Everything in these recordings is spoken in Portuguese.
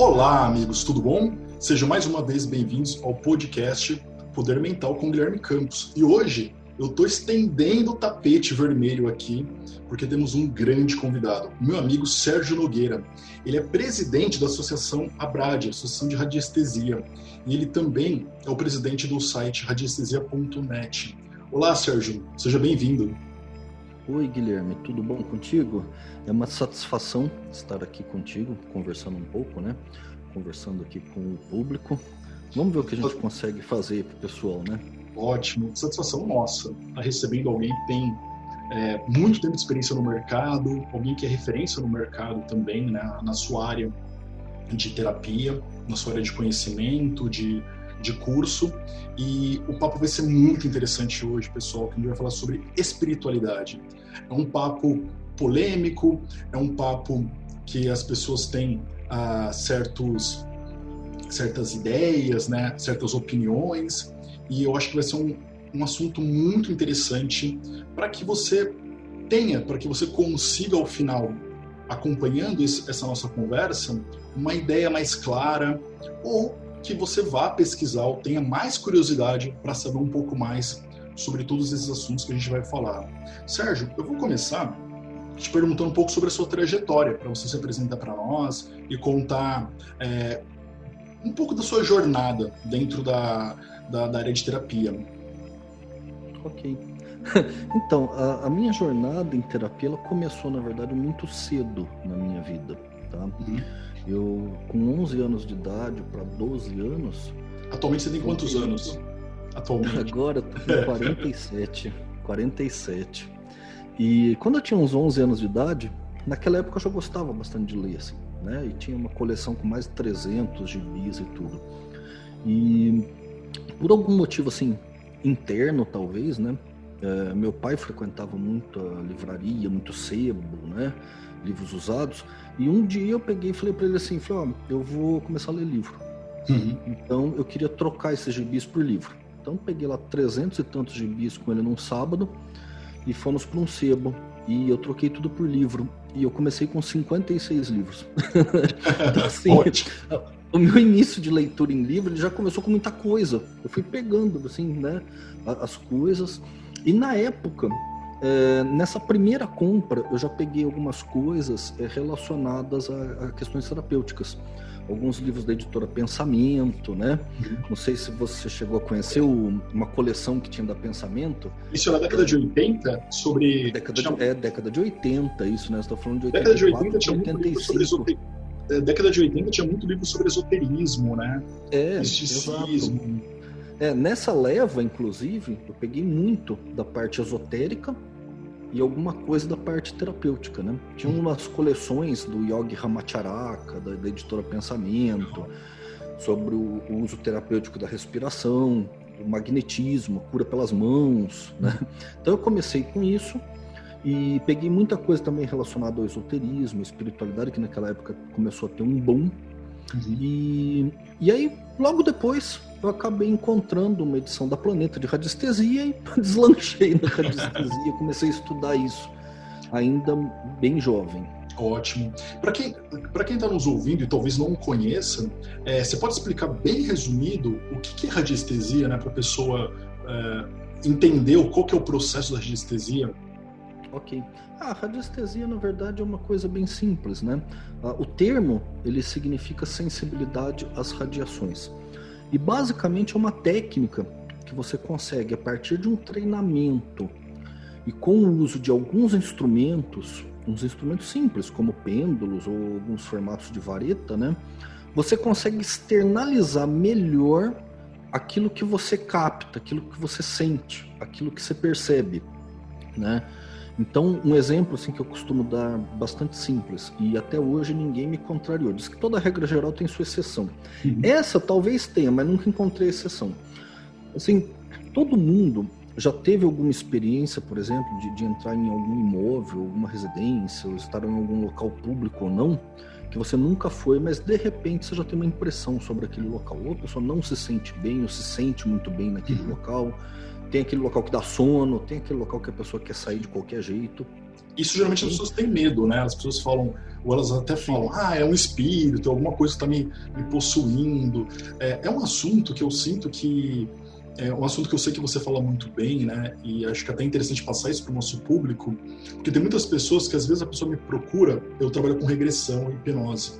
Olá, amigos, tudo bom? Sejam mais uma vez bem-vindos ao podcast Poder Mental com Guilherme Campos. E hoje eu estou estendendo o tapete vermelho aqui, porque temos um grande convidado, meu amigo Sérgio Nogueira. Ele é presidente da Associação Abrade, Associação de Radiestesia, e ele também é o presidente do site radiestesia.net. Olá, Sérgio, seja bem-vindo. Oi, Guilherme, tudo bom contigo? É uma satisfação estar aqui contigo, conversando um pouco, né? Conversando aqui com o público. Vamos ver o que a gente consegue fazer para o pessoal, né? Ótimo, satisfação nossa. Tá recebendo alguém que tem é, muito tempo de experiência no mercado, alguém que é referência no mercado também, né? Na sua área de terapia, na sua área de conhecimento, de, de curso. E o papo vai ser muito interessante hoje, pessoal, que a gente vai falar sobre espiritualidade. É um papo polêmico, é um papo que as pessoas têm ah, certos, certas ideias, né, certas opiniões, e eu acho que vai ser um, um assunto muito interessante para que você tenha, para que você consiga ao final, acompanhando esse, essa nossa conversa, uma ideia mais clara ou que você vá pesquisar ou tenha mais curiosidade para saber um pouco mais sobre todos esses assuntos que a gente vai falar. Sérgio, eu vou começar te perguntando um pouco sobre a sua trajetória, para você se apresentar para nós e contar é, um pouco da sua jornada dentro da, da, da área de terapia. Ok. então, a, a, minha jornada em terapia ela começou, na verdade, muito cedo na minha vida. Tá? Uhum. Eu, com 11 anos de idade para 12 anos. Atualmente você tem quantos anos? Atualmente? Agora eu tô com 47. 47. E quando eu tinha uns 11 anos de idade, naquela época eu já gostava bastante de ler, assim, né? E tinha uma coleção com mais de 300 gibis e tudo. E por algum motivo, assim, interno talvez, né? É, meu pai frequentava muito a livraria, muito sebo, né? Livros usados. E um dia eu peguei e falei para ele assim, falei, ó, eu vou começar a ler livro. Uhum. Então eu queria trocar esses gibis por livro. Então peguei lá 300 e tantos gibis com ele num sábado e fomos para um sebo. E eu troquei tudo por livro. E eu comecei com 56 livros. então, assim, o meu início de leitura em livro ele já começou com muita coisa. Eu fui pegando, assim, né, as coisas. E na época, é, nessa primeira compra, eu já peguei algumas coisas é, relacionadas a, a questões terapêuticas alguns livros da editora Pensamento, né? Uhum. Não sei se você chegou a conhecer o, uma coleção que tinha da Pensamento. Isso é na década de 80? Sobre. Década de, é, década de 80, isso, né? Você está falando de 80. Década de 80 tinha 85. muito sobre. É, década de 80 tinha muito livro sobre esoterismo, né? É, Misticismo. É, nessa leva, inclusive, eu peguei muito da parte esotérica e alguma coisa da parte terapêutica, né? Tinha umas coleções do Yogi Ramacharaka, da, da editora Pensamento, sobre o, o, uso terapêutico da respiração, o magnetismo, cura pelas mãos, né? Então eu comecei com isso e peguei muita coisa também relacionada ao esoterismo, espiritualidade, que naquela época começou a ter um boom. Uhum. E, e aí, logo depois, eu acabei encontrando uma edição da Planeta de Radiestesia e deslanchei na radiestesia, comecei a estudar isso, ainda bem jovem. Ótimo. Para quem para quem está nos ouvindo e talvez não conheça, é, você pode explicar bem resumido o que, que é radiestesia, né, para a pessoa é, entender qual que é o processo da radiestesia? Ok. A radiestesia, na verdade, é uma coisa bem simples, né? Ah, o termo ele significa sensibilidade às radiações. E basicamente é uma técnica que você consegue, a partir de um treinamento e com o uso de alguns instrumentos, uns instrumentos simples, como pêndulos ou alguns formatos de vareta, né? Você consegue externalizar melhor aquilo que você capta, aquilo que você sente, aquilo que você percebe, né? Então, um exemplo assim que eu costumo dar bastante simples e até hoje ninguém me contrariou. Diz que toda regra geral tem sua exceção. Uhum. Essa talvez tenha, mas nunca encontrei exceção. Assim, todo mundo já teve alguma experiência, por exemplo, de, de entrar em algum imóvel, alguma residência, ou estar em algum local público ou não, que você nunca foi, mas de repente você já tem uma impressão sobre aquele local. Ou a pessoa não se sente bem, ou se sente muito bem naquele uhum. local tem aquele local que dá sono, tem aquele local que a pessoa quer sair de qualquer jeito. Isso geralmente as pessoas têm medo, né? As pessoas falam, ou elas até falam, ah, é um espírito, alguma coisa está me, me possuindo. É, é um assunto que eu sinto que é um assunto que eu sei que você fala muito bem, né? E acho que é até interessante passar isso para o nosso público, porque tem muitas pessoas que às vezes a pessoa me procura, eu trabalho com regressão e hipnose.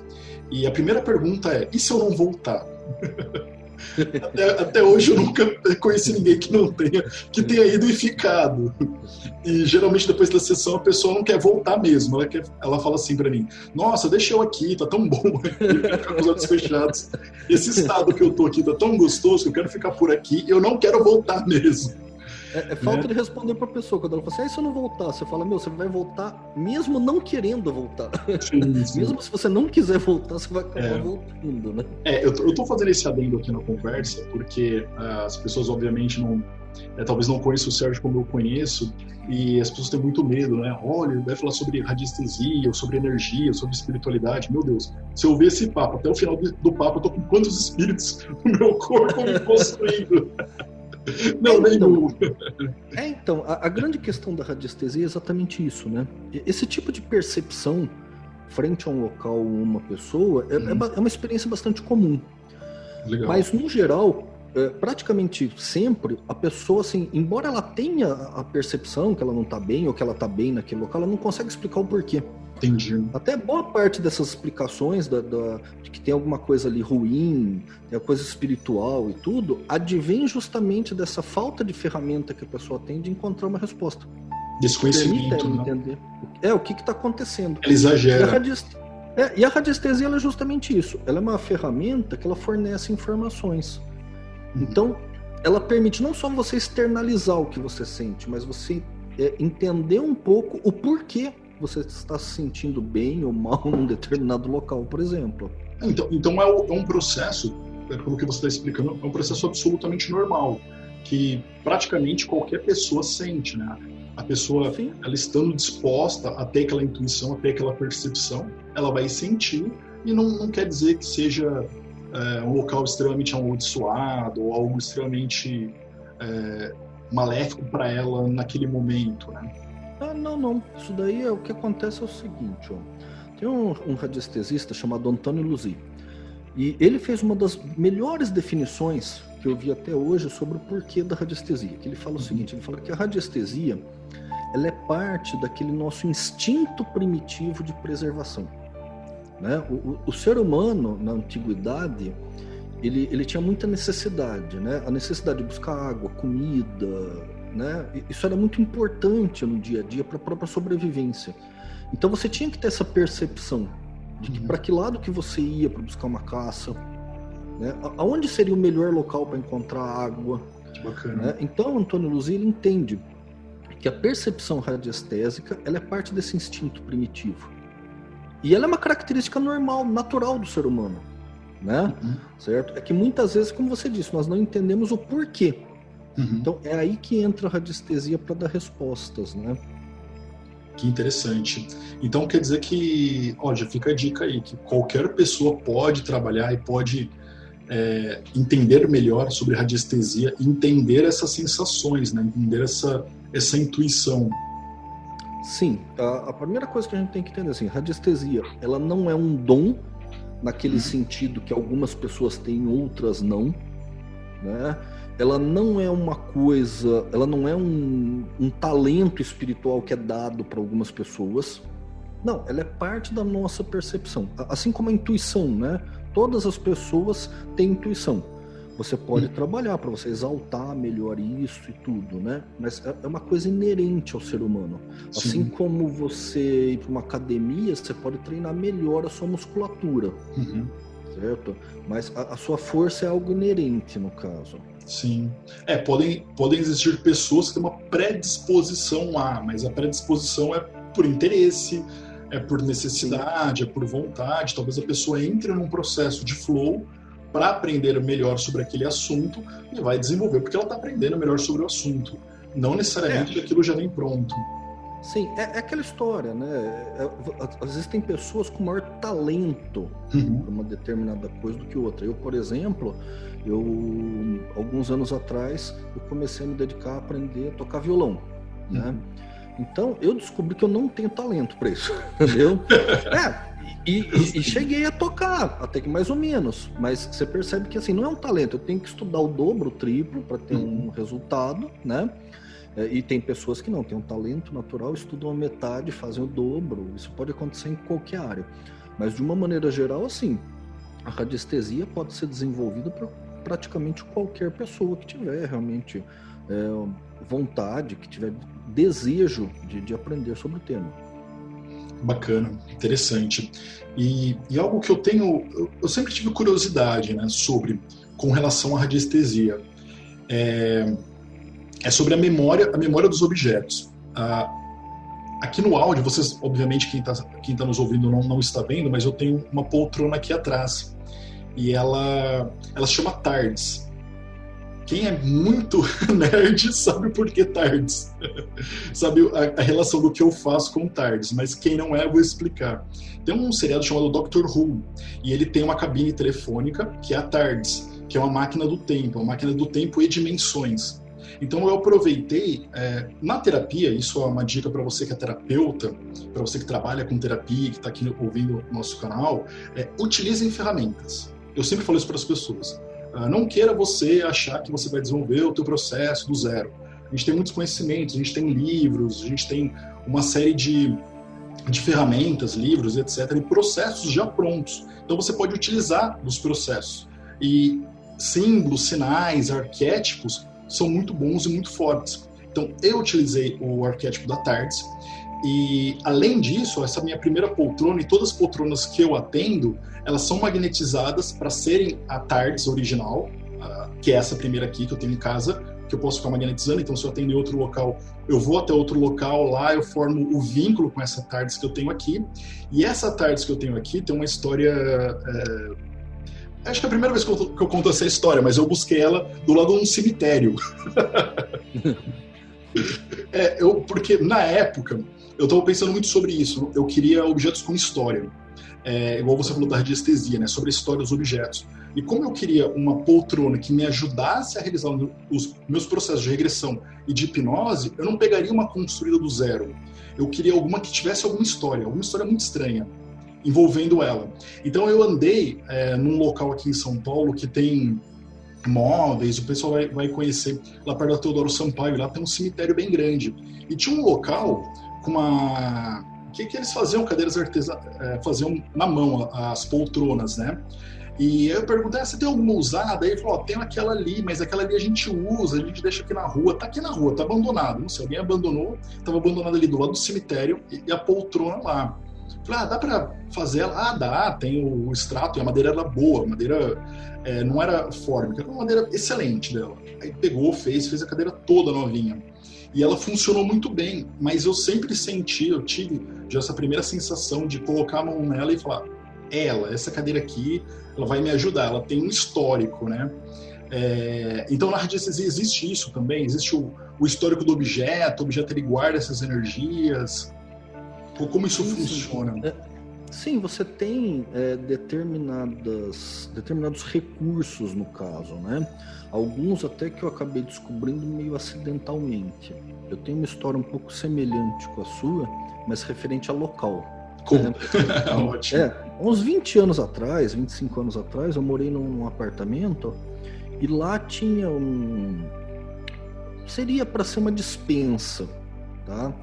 E a primeira pergunta é: e se eu não voltar? Até, até, hoje eu nunca conheci ninguém que não tenha, que tenha ido e ficado. E geralmente depois da sessão a pessoa não quer voltar mesmo. Ela, quer, ela fala assim para mim: Nossa, deixa eu aqui, tá tão bom aqui, com os olhos fechados. Esse estado que eu tô aqui tá tão gostoso que eu quero ficar por aqui eu não quero voltar mesmo. É, é falta né? de responder pra pessoa. Quando ela fala assim, ah, se eu não voltar, você fala, meu, você vai voltar mesmo não querendo voltar. Sim, sim. mesmo se você não quiser voltar, você vai acabar é. voltando, né? É, eu, eu tô fazendo esse adendo aqui na conversa, porque uh, as pessoas, obviamente, não. É, talvez não conheçam o Sérgio como eu conheço, e as pessoas têm muito medo, né? Olha, ele vai falar sobre radiestesia, ou sobre energia, sobre espiritualidade. Meu Deus, se eu ver esse papo, até o final do papo, eu tô com quantos espíritos no meu corpo me possuindo? Não, nem então, É, então, a, a, grande questão da radiestesia é exatamente isso, né? Esse tipo de percepção frente a um local ou uma pessoa é, hum. é, é uma experiência bastante comum. Legal. Mas, no geral, é, praticamente sempre, a pessoa, assim, embora ela tenha a percepção que ela não está bem ou que ela está bem naquele local, ela não consegue explicar o porquê. Entendi. Até boa parte dessas explicações da, da, de que tem alguma coisa ali ruim, tem a coisa espiritual e tudo, advém justamente dessa falta de ferramenta que a pessoa tem de encontrar uma resposta. Desconhecimento. Né? entender. É, o que está acontecendo. Ela exagera. E a, radiest... é, e a radiestesia é justamente isso. Ela é uma ferramenta que ela fornece informações. Uhum. Então, ela permite não só você externalizar o que você sente, mas você é, entender um pouco o porquê você está se sentindo bem ou mal num determinado local, por exemplo. Então, então é, um processo, é, pelo que você está explicando, é um processo absolutamente normal, que praticamente qualquer pessoa sente, né? A pessoa, Sim. ela estando disposta a ter aquela intuição, a ter aquela percepção, ela vai sentir e não, não quer dizer que seja é, um local extremamente amaldiçoado ou algo extremamente é, maléfico para ela naquele momento, né? Ah, não, não. Isso daí é o que acontece é o seguinte, ó. Tem um, um radiestesista chamado Antônio Luzi. E ele fez uma das melhores definições que eu vi até hoje sobre o porquê da radiestesia. Que ele fala o seguinte, ele fala que a radiestesia ela é parte daquele nosso instinto primitivo de preservação. Né? O, o, o ser humano, na antiguidade, ele, ele tinha muita necessidade, né? A necessidade de buscar água, comida, né? Isso era muito importante no dia a dia para a própria sobrevivência. Então você tinha que ter essa percepção de que uhum. para que lado que você ia para buscar uma caça, né? Aonde seria o melhor local para encontrar água? Né? Então Antônio Luzi ele entende que a percepção radiestésica ela é parte desse instinto primitivo e ela é uma característica normal, natural do ser humano, né? Uhum. Certo? É que muitas vezes, como você disse, nós não entendemos o porquê Uhum. Então é aí que entra a radiestesia para dar respostas, né? Que interessante. Então quer dizer que, ó, já fica a dica aí, que qualquer pessoa pode trabalhar e pode é, entender melhor sobre radiestesia, entender essas sensações, né? entender essa, essa intuição. Sim, a, a primeira coisa que a gente tem que entender assim, radiestesia, ela não é um dom naquele uhum. sentido que algumas pessoas têm, outras não, né? ela não é uma coisa, ela não é um, um talento espiritual que é dado para algumas pessoas. Não, ela é parte da nossa percepção. Assim como a intuição, né? Todas as pessoas têm intuição. Você pode hum. trabalhar para você exaltar melhor isso e tudo, né? Mas é, é uma coisa inerente ao ser humano. Sim. Assim como você ir para uma academia, você pode treinar melhor a sua musculatura. Uhum. Certo? Mas a, a sua força é algo inerente, no caso. Sim. É, podem, podem existir pessoas que têm uma predisposição a, mas a predisposição é por interesse, é por necessidade, Sim. é por vontade. Talvez a pessoa entre num processo de flow para aprender melhor sobre aquele assunto e vai desenvolver porque ela está aprendendo melhor sobre o assunto. Não necessariamente é. aquilo já vem pronto. Sim, é, é, aquela história, né? É, às vezes tem pessoas com maior talento uhum. para uma determinada coisa do que outra. Eu, por exemplo, eu alguns anos atrás eu comecei a me dedicar a aprender a tocar violão, uhum. né? Então eu descobri que eu não tenho talento para isso, entendeu? é, e, e, e, cheguei a tocar, até que mais ou menos. Mas você percebe que assim, não é um talento, eu tenho que estudar o dobro, o triplo, para ter um uhum. resultado, né? É, e tem pessoas que não, têm um talento natural, estudam a metade, fazem o dobro. Isso pode acontecer em qualquer área. Mas de uma maneira geral, assim, a radiestesia pode ser desenvolvida para praticamente qualquer pessoa que tiver realmente é, vontade, que tiver desejo de, de, aprender sobre o tema. Bacana, interessante. E, e algo que eu tenho, eu, sempre tive curiosidade né, sobre, com relação à radiestesia, é, é sobre a memória, a memória dos objetos. Ah, aqui no áudio, vocês, obviamente, quem está quem tá nos ouvindo não, não está vendo, mas eu tenho uma poltrona aqui atrás. E ela, ela se chama TARDS. Quem é muito nerd sabe por que TARDS. sabe a, a, relação do que eu faço com TARDS, mas quem não é, vou explicar. Tem um seriado chamado Doctor Who, e ele tem uma cabine telefônica, que é a TARDS, que é uma máquina do tempo, uma máquina do tempo e dimensões. Então eu aproveitei é, na terapia, isso é uma dica para você que é terapeuta, para você que trabalha com terapia, que está aqui ouvindo nosso canal, é, utilizem ferramentas. Eu sempre falo isso para as pessoas. Uh, não queira você achar que você vai desenvolver o teu processo do zero. A gente tem muitos conhecimentos, a gente tem livros, a gente tem uma série de, de ferramentas, livros, etc., e processos já prontos. Então você pode utilizar dos processos. E símbolos, sinais, arquétipos são muito bons e muito fortes. Então, eu utilizei o arquétipo da TARDIS, e além disso, essa minha primeira poltrona e todas as poltronas que eu atendo, elas são magnetizadas para serem a TARDIS original, que é essa primeira aqui que eu tenho em casa, que eu posso ficar magnetizando. Então, se eu atendo em outro local, eu vou até outro local, lá eu formo o vínculo com essa TARDIS que eu tenho aqui. E essa TARDIS que eu tenho aqui tem uma história. É Acho que é a primeira vez que eu, que eu conto essa história, mas eu busquei ela do lado de um cemitério. é, eu, porque na época eu estava pensando muito sobre isso. Eu queria objetos com história. É, igual você falou da radiestesia, né? Sobre a história dos objetos. E como eu queria uma poltrona que me ajudasse a realizar os meus processos de regressão e de hipnose, eu não pegaria uma construída do zero. Eu queria alguma que tivesse alguma história, alguma história muito estranha envolvendo ela. Então eu andei é, num local aqui em São Paulo que tem móveis, o pessoal vai, vai conhecer lá perto da Teodoro Sampaio, lá tem um cemitério bem grande. E tinha um local com uma. O que, que eles faziam? Cadeiras artesanais, é, faziam na mão as poltronas, né? E eu perguntei, ah, você tem alguma usada? Aí ele falou, oh, tem aquela ali, mas aquela ali a gente usa, a gente deixa aqui na rua. Tá aqui na rua, tá abandonado. Não sei, alguém abandonou, tava abandonado ali do lado do cemitério e a poltrona lá. Falei, ah, dá para fazer ela? Ah, dá, tem o, extrato, e a madeira era boa, a madeira é, não era fórmica, era uma madeira excelente dela. Aí pegou, fez, fez a cadeira toda novinha. E ela funcionou muito bem, mas eu sempre senti, eu tive já essa primeira sensação de colocar a mão nela e falar: ela, essa cadeira aqui, ela vai me ajudar, ela tem um histórico, né? É, então na radiestesia existe isso também, existe o, o, histórico do objeto, o objeto ele guarda essas energias, como isso sim, funciona? Sim. É, sim, você tem é, determinadas, determinados recursos no caso, né? Alguns até que eu acabei descobrindo meio acidentalmente. Eu tenho uma história um pouco semelhante com a sua, mas referente a local. Como? Tá ótimo. É, uns 20 anos atrás, 25 anos atrás, eu morei num apartamento e lá tinha um. Seria para ser uma dispensa, tá?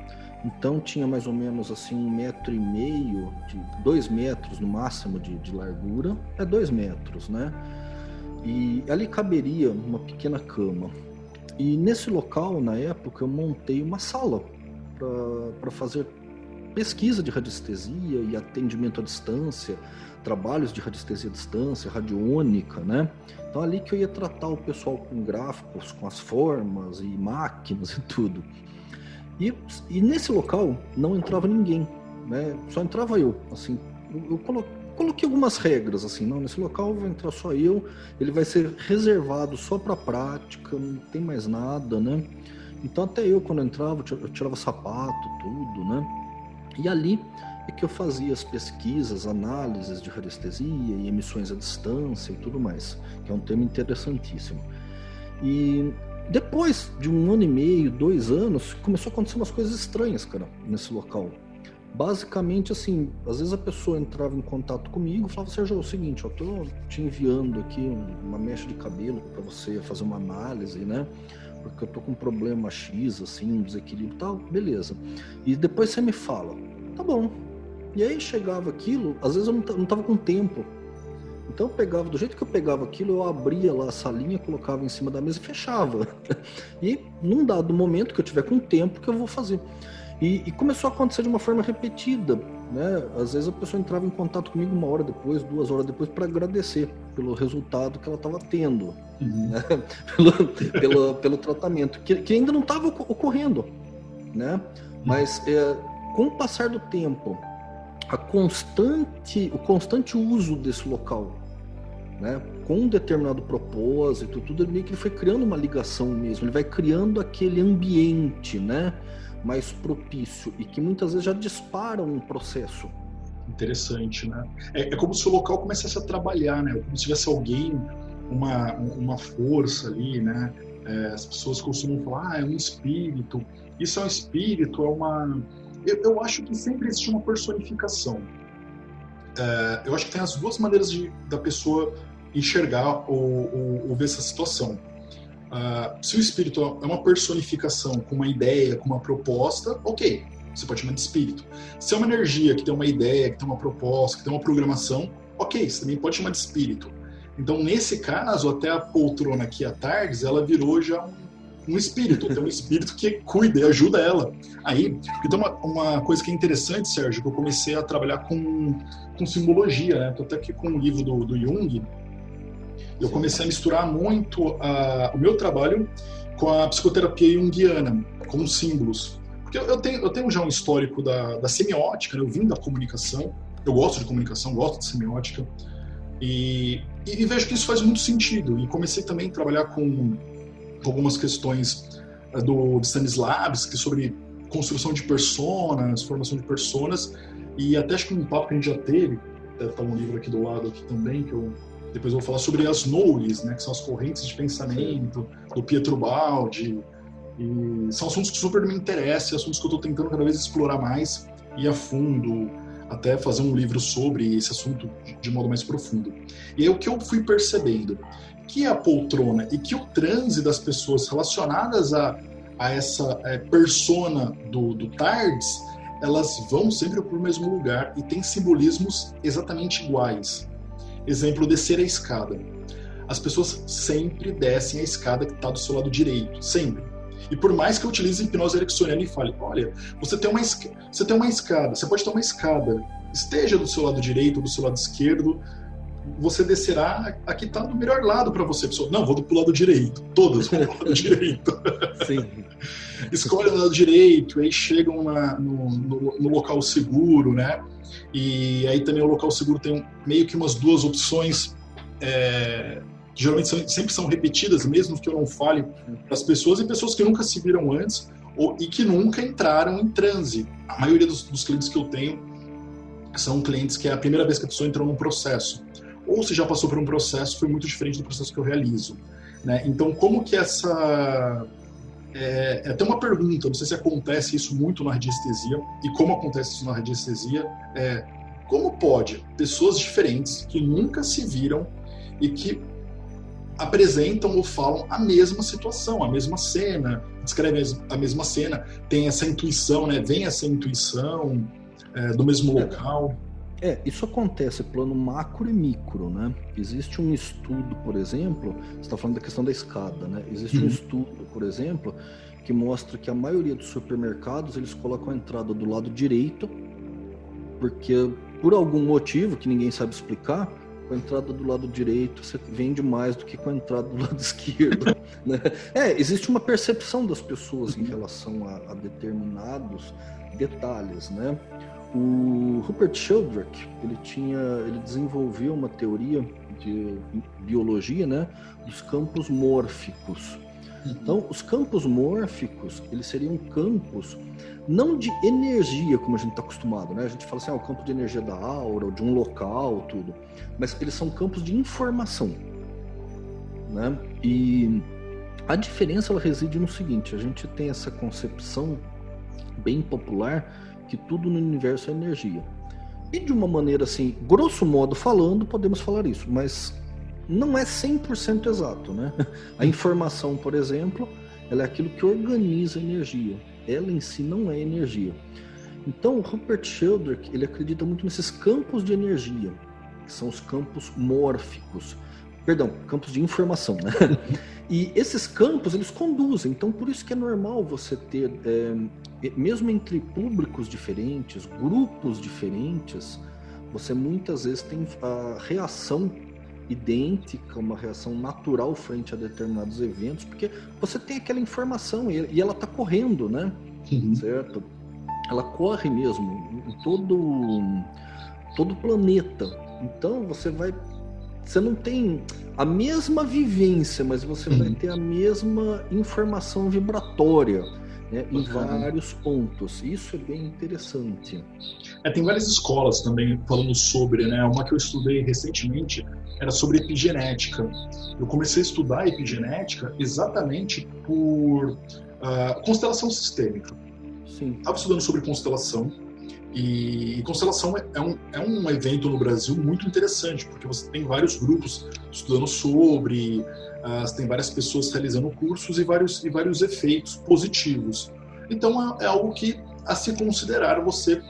Então tinha mais ou menos assim um metro e meio, de dois metros no máximo de, de largura, é dois metros, né? E ali caberia uma pequena cama. E nesse local, na época, eu montei uma sala para fazer pesquisa de radiestesia e atendimento à distância, trabalhos de radiestesia à distância, radiônica, né? Então ali que eu ia tratar o pessoal com gráficos, com as formas e máquinas e tudo. E, e nesse local não entrava ninguém, né? Só entrava eu, assim. Eu, eu coloquei algumas regras, assim, não, nesse local vai entrar só eu, ele vai ser reservado só para prática, não tem mais nada, né? Então até eu quando eu entrava, eu tirava sapato, tudo, né? E ali é que eu fazia as pesquisas, análises de radiestesia e emissões à distância e tudo mais, que é um tema interessantíssimo. E depois de um ano e meio, dois anos, começou a acontecer umas coisas estranhas, cara, nesse local. Basicamente, assim, às vezes a pessoa entrava em contato comigo e falava, Sérgio, é o seguinte, eu tô te enviando aqui uma mecha de cabelo para você fazer uma análise, né? Porque eu tô com um problema X, assim, um desequilíbrio e tal, beleza. E depois você me fala, tá bom. E aí chegava aquilo, às vezes eu não tava com tempo. Então eu pegava, do jeito que eu pegava aquilo, eu abria lá a salinha, colocava em cima da mesa e fechava. E num dado momento que eu tiver com tempo, que eu vou fazer. E, e, começou a acontecer de uma forma repetida. Né? Às vezes a pessoa entrava em contato comigo uma hora depois, duas horas depois, para agradecer pelo resultado que ela estava tendo, uhum. né? pelo, pelo, pelo tratamento, que, que ainda não estava ocorrendo. Né? Mas é, com o passar do tempo, a constante, o constante uso desse local, né, com um determinado propósito, tudo meio que ele foi criando uma ligação mesmo, ele vai criando aquele ambiente, né? mais propício e que muitas vezes já dispara um processo. Interessante, né? É, é como se o local começasse a trabalhar, né? Como se tivesse alguém, uma, uma força ali, né? É, as pessoas costumam falar, ah, é um espírito. Isso é um espírito, é uma. Eu, eu acho que sempre existe uma personificação. É, eu acho que tem as duas maneiras de, da pessoa enxergar ou, ou, ou ver essa situação Uh, se o espírito é uma personificação com uma ideia, com uma proposta, ok, você pode chamar de espírito. Se é uma energia que tem uma ideia, que tem uma proposta, que tem uma programação, ok, você também pode chamar de espírito. Então, nesse caso, até a poltrona aqui à tarde, ela virou já um, um espírito, tem um espírito que cuida e ajuda ela. Aí, então uma, uma coisa que é interessante, Sérgio, que eu comecei a trabalhar com, com simbologia, né? Tô até aqui com o livro do, do Jung, eu comecei a misturar muito a, o meu trabalho com a psicoterapia junguiana, com símbolos. Porque eu tenho, eu tenho já um histórico da, da semiótica, né? eu vim da comunicação, eu gosto de comunicação, gosto de semiótica, e, e, e, vejo que isso faz muito sentido. E comecei também a trabalhar com, com algumas questões uh, do Stanislavski sobre construção de personas, formação de personas, e até acho que um papo que a gente já teve, deve estar um livro aqui do lado aqui também, que eu depois eu vou falar sobre as Nouris, né, que são as correntes de pensamento, do Pietro Baldi. E são assuntos que super me interessam, assuntos que eu estou tentando cada vez explorar mais e a fundo, até fazer um livro sobre esse assunto de modo mais profundo. E aí o que eu fui percebendo? Que a poltrona e que o transe das pessoas relacionadas a, a essa é, persona do, do Tardes, elas vão sempre para o mesmo lugar e têm simbolismos exatamente iguais. Exemplo, descer a escada. As pessoas sempre descem a escada que está do seu lado direito, sempre. E por mais que eu utilize hipnose ericksoniana e fale, olha, você tem uma você tem uma escada, você pode ter uma escada, esteja do seu lado direito ou do seu lado esquerdo, você descerá a que está do melhor lado para você. Pessoa, não, vou do lado direito. Todas vão do lado direito. Sim. Escolhe o lado direito, aí chegam na, no, no, no, local seguro, né? E aí também o local seguro tem meio que umas duas opções. É, que geralmente são, sempre são repetidas, mesmo que eu não fale para as pessoas, e pessoas que nunca se viram antes ou, e que nunca entraram em transe. A maioria dos, dos clientes que eu tenho são clientes que é a primeira vez que a pessoa entrou num processo ou se já passou por um processo foi muito diferente do processo que eu realizo. Né? Então, como que essa. É, até uma pergunta, não sei se acontece isso muito na radiestesia, e como acontece isso na radiestesia, é como pode pessoas diferentes que nunca se viram e que apresentam ou falam a mesma situação, a mesma cena, descrevem a mesma cena, tem essa intuição, né? vem essa intuição é, do mesmo local. É, isso acontece plano macro e micro, né? Existe um estudo, por exemplo, você está falando da questão da escada, né? Existe uhum. um estudo, por exemplo, que mostra que a maioria dos supermercados eles colocam a entrada do lado direito, porque por algum motivo que ninguém sabe explicar, com a entrada do lado direito você vende mais do que com a entrada do lado esquerdo. né? É, existe uma percepção das pessoas em relação a, a determinados detalhes, né? O Rupert Sheldrake, ele tinha, ele desenvolveu uma teoria de biologia, né, dos campos mórficos. Então, os campos mórficos, eles seriam campos não de energia, como a gente está acostumado, né? A gente fala assim, ah, o campo de energia da aura, ou de um local, tudo. Mas eles são campos de informação, né? E A diferença ela reside no seguinte: a gente tem essa concepção bem popular que tudo no universo é energia. E de uma maneira assim, grosso modo falando, podemos falar isso, mas não é 100% exato, né? A informação, por exemplo, ela é aquilo que organiza a energia. Ela em si não é energia. Então, Rupert Sheldrake, ele acredita muito nesses campos de energia, que são os campos mórficos. Perdão, campos de informação, né? E esses campos, eles conduzem. Então, por isso que é normal você ter, é, mesmo entre públicos diferentes, grupos diferentes, você muitas vezes tem a reação idêntica, uma reação natural frente a determinados eventos, porque você tem aquela informação e ela está correndo, né? Certo? Ela corre mesmo em todo todo o planeta. Então você vai você não tem a mesma vivência, mas você vai ter a mesma informação vibratória né, em vários pontos. Isso é bem interessante. É, tem várias escolas também falando sobre, né? Uma que eu estudei recentemente era sobre epigenética. Eu comecei a estudar epigenética exatamente por uh, constelação sistêmica. Estava estudando sobre constelação e, constelação é, é um, é um evento no Brasil muito interessante, porque você tem vários grupos estudando sobre, uh, tem várias pessoas realizando cursos e vários, e vários efeitos positivos. Então é, é algo que a se considerar você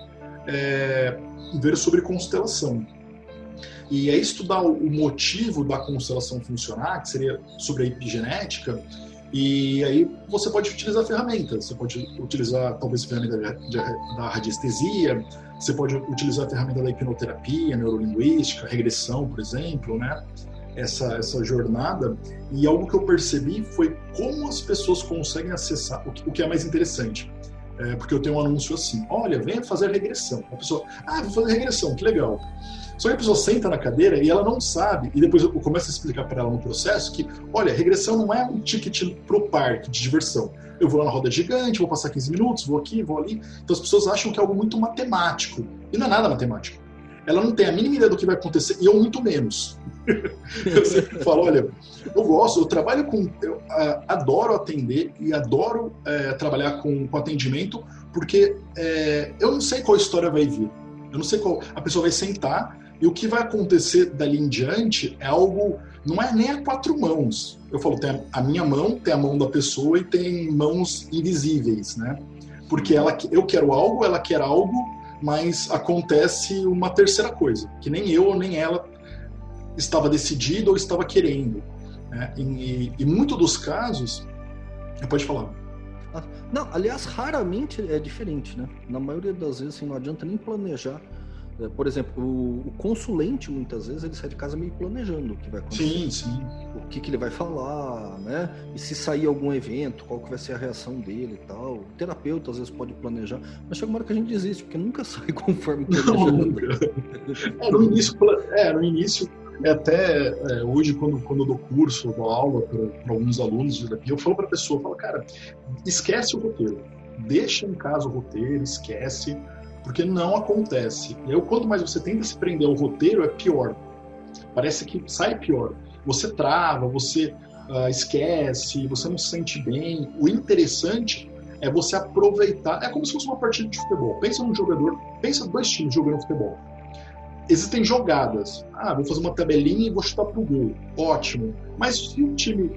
é, ver sobre constelação. E aí estudar o motivo da constelação funcionar, que seria sobre a epigenética, e aí você pode utilizar ferramentas. Você pode utilizar talvez a ferramenta da radiestesia, você pode utilizar a ferramenta da hipnoterapia, neurolinguística, regressão, por exemplo, né? Essa, essa jornada. E algo que eu percebi foi como as pessoas conseguem acessar, o que, o que é mais interessante. É, porque eu tenho um anúncio assim: olha, venha fazer regressão. A pessoa, ah, vou fazer regressão, que legal. Só que a pessoa senta na cadeira e ela não sabe, e depois eu começo a explicar para ela no processo que, olha, regressão não é um ticket pro parque de diversão. Eu vou lá na roda gigante, vou passar 15 minutos, vou aqui, vou ali. Então as pessoas acham que é algo muito matemático. E não é nada matemático. Ela não tem a mínima ideia do que vai acontecer, e eu muito menos. eu sempre falo, olha, eu gosto, eu trabalho com. Eu adoro atender e adoro uh, trabalhar com, com atendimento, porque uh, eu não sei qual história vai vir. Eu não sei qual. A pessoa vai sentar e o que vai acontecer dali em diante é algo, não é nem a quatro mãos. Eu falo, tem a minha mão, tem a mão da pessoa e tem mãos invisíveis, né? Porque ela, eu quero algo, ela quer algo, mas acontece uma terceira coisa, que nem eu nem ela estava decidido ou estava querendo. Né? E, e muito dos casos, pode falar. Ah, não, aliás, raramente é diferente, né? Na maioria das vezes, assim, não adianta nem planejar por exemplo, o, consulente, muitas vezes, ele sai de casa meio planejando o que vai acontecer. Sim, sim. O que, que ele vai falar, né? E se sair algum evento, qual que vai ser a reação dele e tal. O terapeuta, às vezes, pode planejar, mas chega uma hora que a gente desiste, porque nunca sai conforme planejando. é, no início, é, no início é até é, hoje, quando, quando eu dou curso, eu dou aula para alguns alunos de terapia, eu falo para a pessoa, eu falo, cara, esquece o roteiro. Deixa em casa o roteiro, esquece porque não acontece. E aí, quanto mais você tenta se prender ao roteiro, é pior. Parece que sai pior. Você trava, você uh, esquece, você não se sente bem. O interessante é você aproveitar. É como se fosse uma partida de futebol. Pensa num jogador, pensa dois times jogando futebol. Existem jogadas. Ah, vou fazer uma tabelinha e vou chutar pro gol. Ótimo. Mas se o time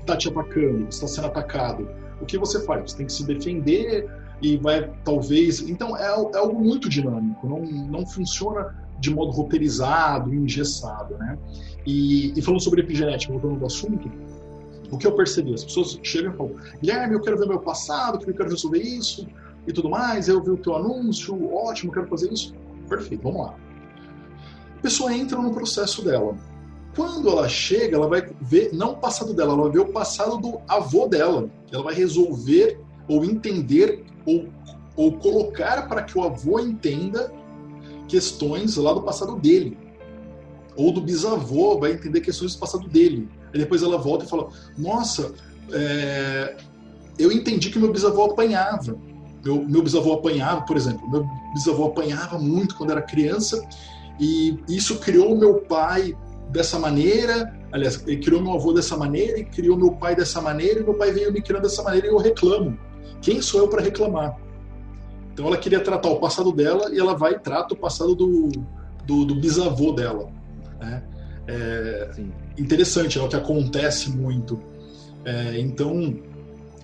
está te atacando, está sendo atacado, o que você faz? Você tem que se defender, e vai talvez. Então é, é algo muito dinâmico, não, não funciona de modo roteirizado, engessado, né? E, e falando sobre epigenética, voltando ao assunto, o que eu percebi? As pessoas chegam e falam: Guilherme, eu quero ver meu passado, eu quero resolver isso e tudo mais. Eu vi o teu anúncio, ótimo, quero fazer isso. Perfeito, vamos lá. A pessoa entra no processo dela. Quando ela chega, ela vai ver não o passado dela, ela vai ver o passado do avô dela. Ela vai resolver ou entender ou, ou colocar para que o avô entenda questões lá do passado dele. Ou do bisavô vai entender questões do passado dele. E depois ela volta e fala: Nossa, é, eu entendi que meu bisavô apanhava. Meu, meu bisavô apanhava, por exemplo. Meu bisavô apanhava muito quando era criança. E isso criou meu pai dessa maneira aliás, ele criou meu avô dessa maneira, e criou meu pai dessa maneira, e meu pai veio me criando dessa maneira e eu reclamo. Quem sou eu para reclamar? Então ela queria tratar o passado dela e ela vai e trata o passado do, do, do bisavô dela. Né? É interessante, é o que acontece muito. É, então,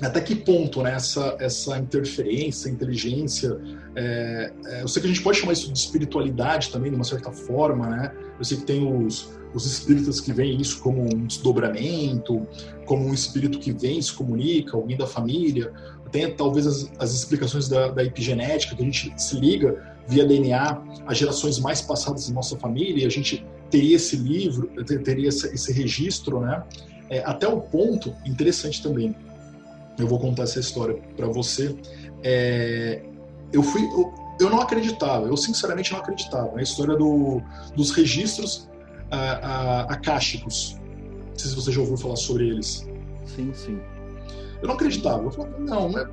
até que ponto né, essa, essa interferência, inteligência, é, é, eu sei que a gente pode chamar isso de espiritualidade também, de uma certa forma, né? Eu sei que tem os, os espíritas que veem isso como um desdobramento, como um espírito que vem, se comunica, alguém da família. Tem talvez as, as explicações da, da, epigenética, que a gente se liga via DNA a gerações mais passadas da nossa família, e a gente teria esse livro, teria esse, esse registro, né? É, até o ponto, interessante também, eu vou contar essa história para você. É, eu fui, eu, eu, não acreditava, eu sinceramente não acreditava na história do, dos registros akáshicos. Não sei se você já ouviu falar sobre eles. Sim, sim. Eu não acreditava. Eu falava, não, né?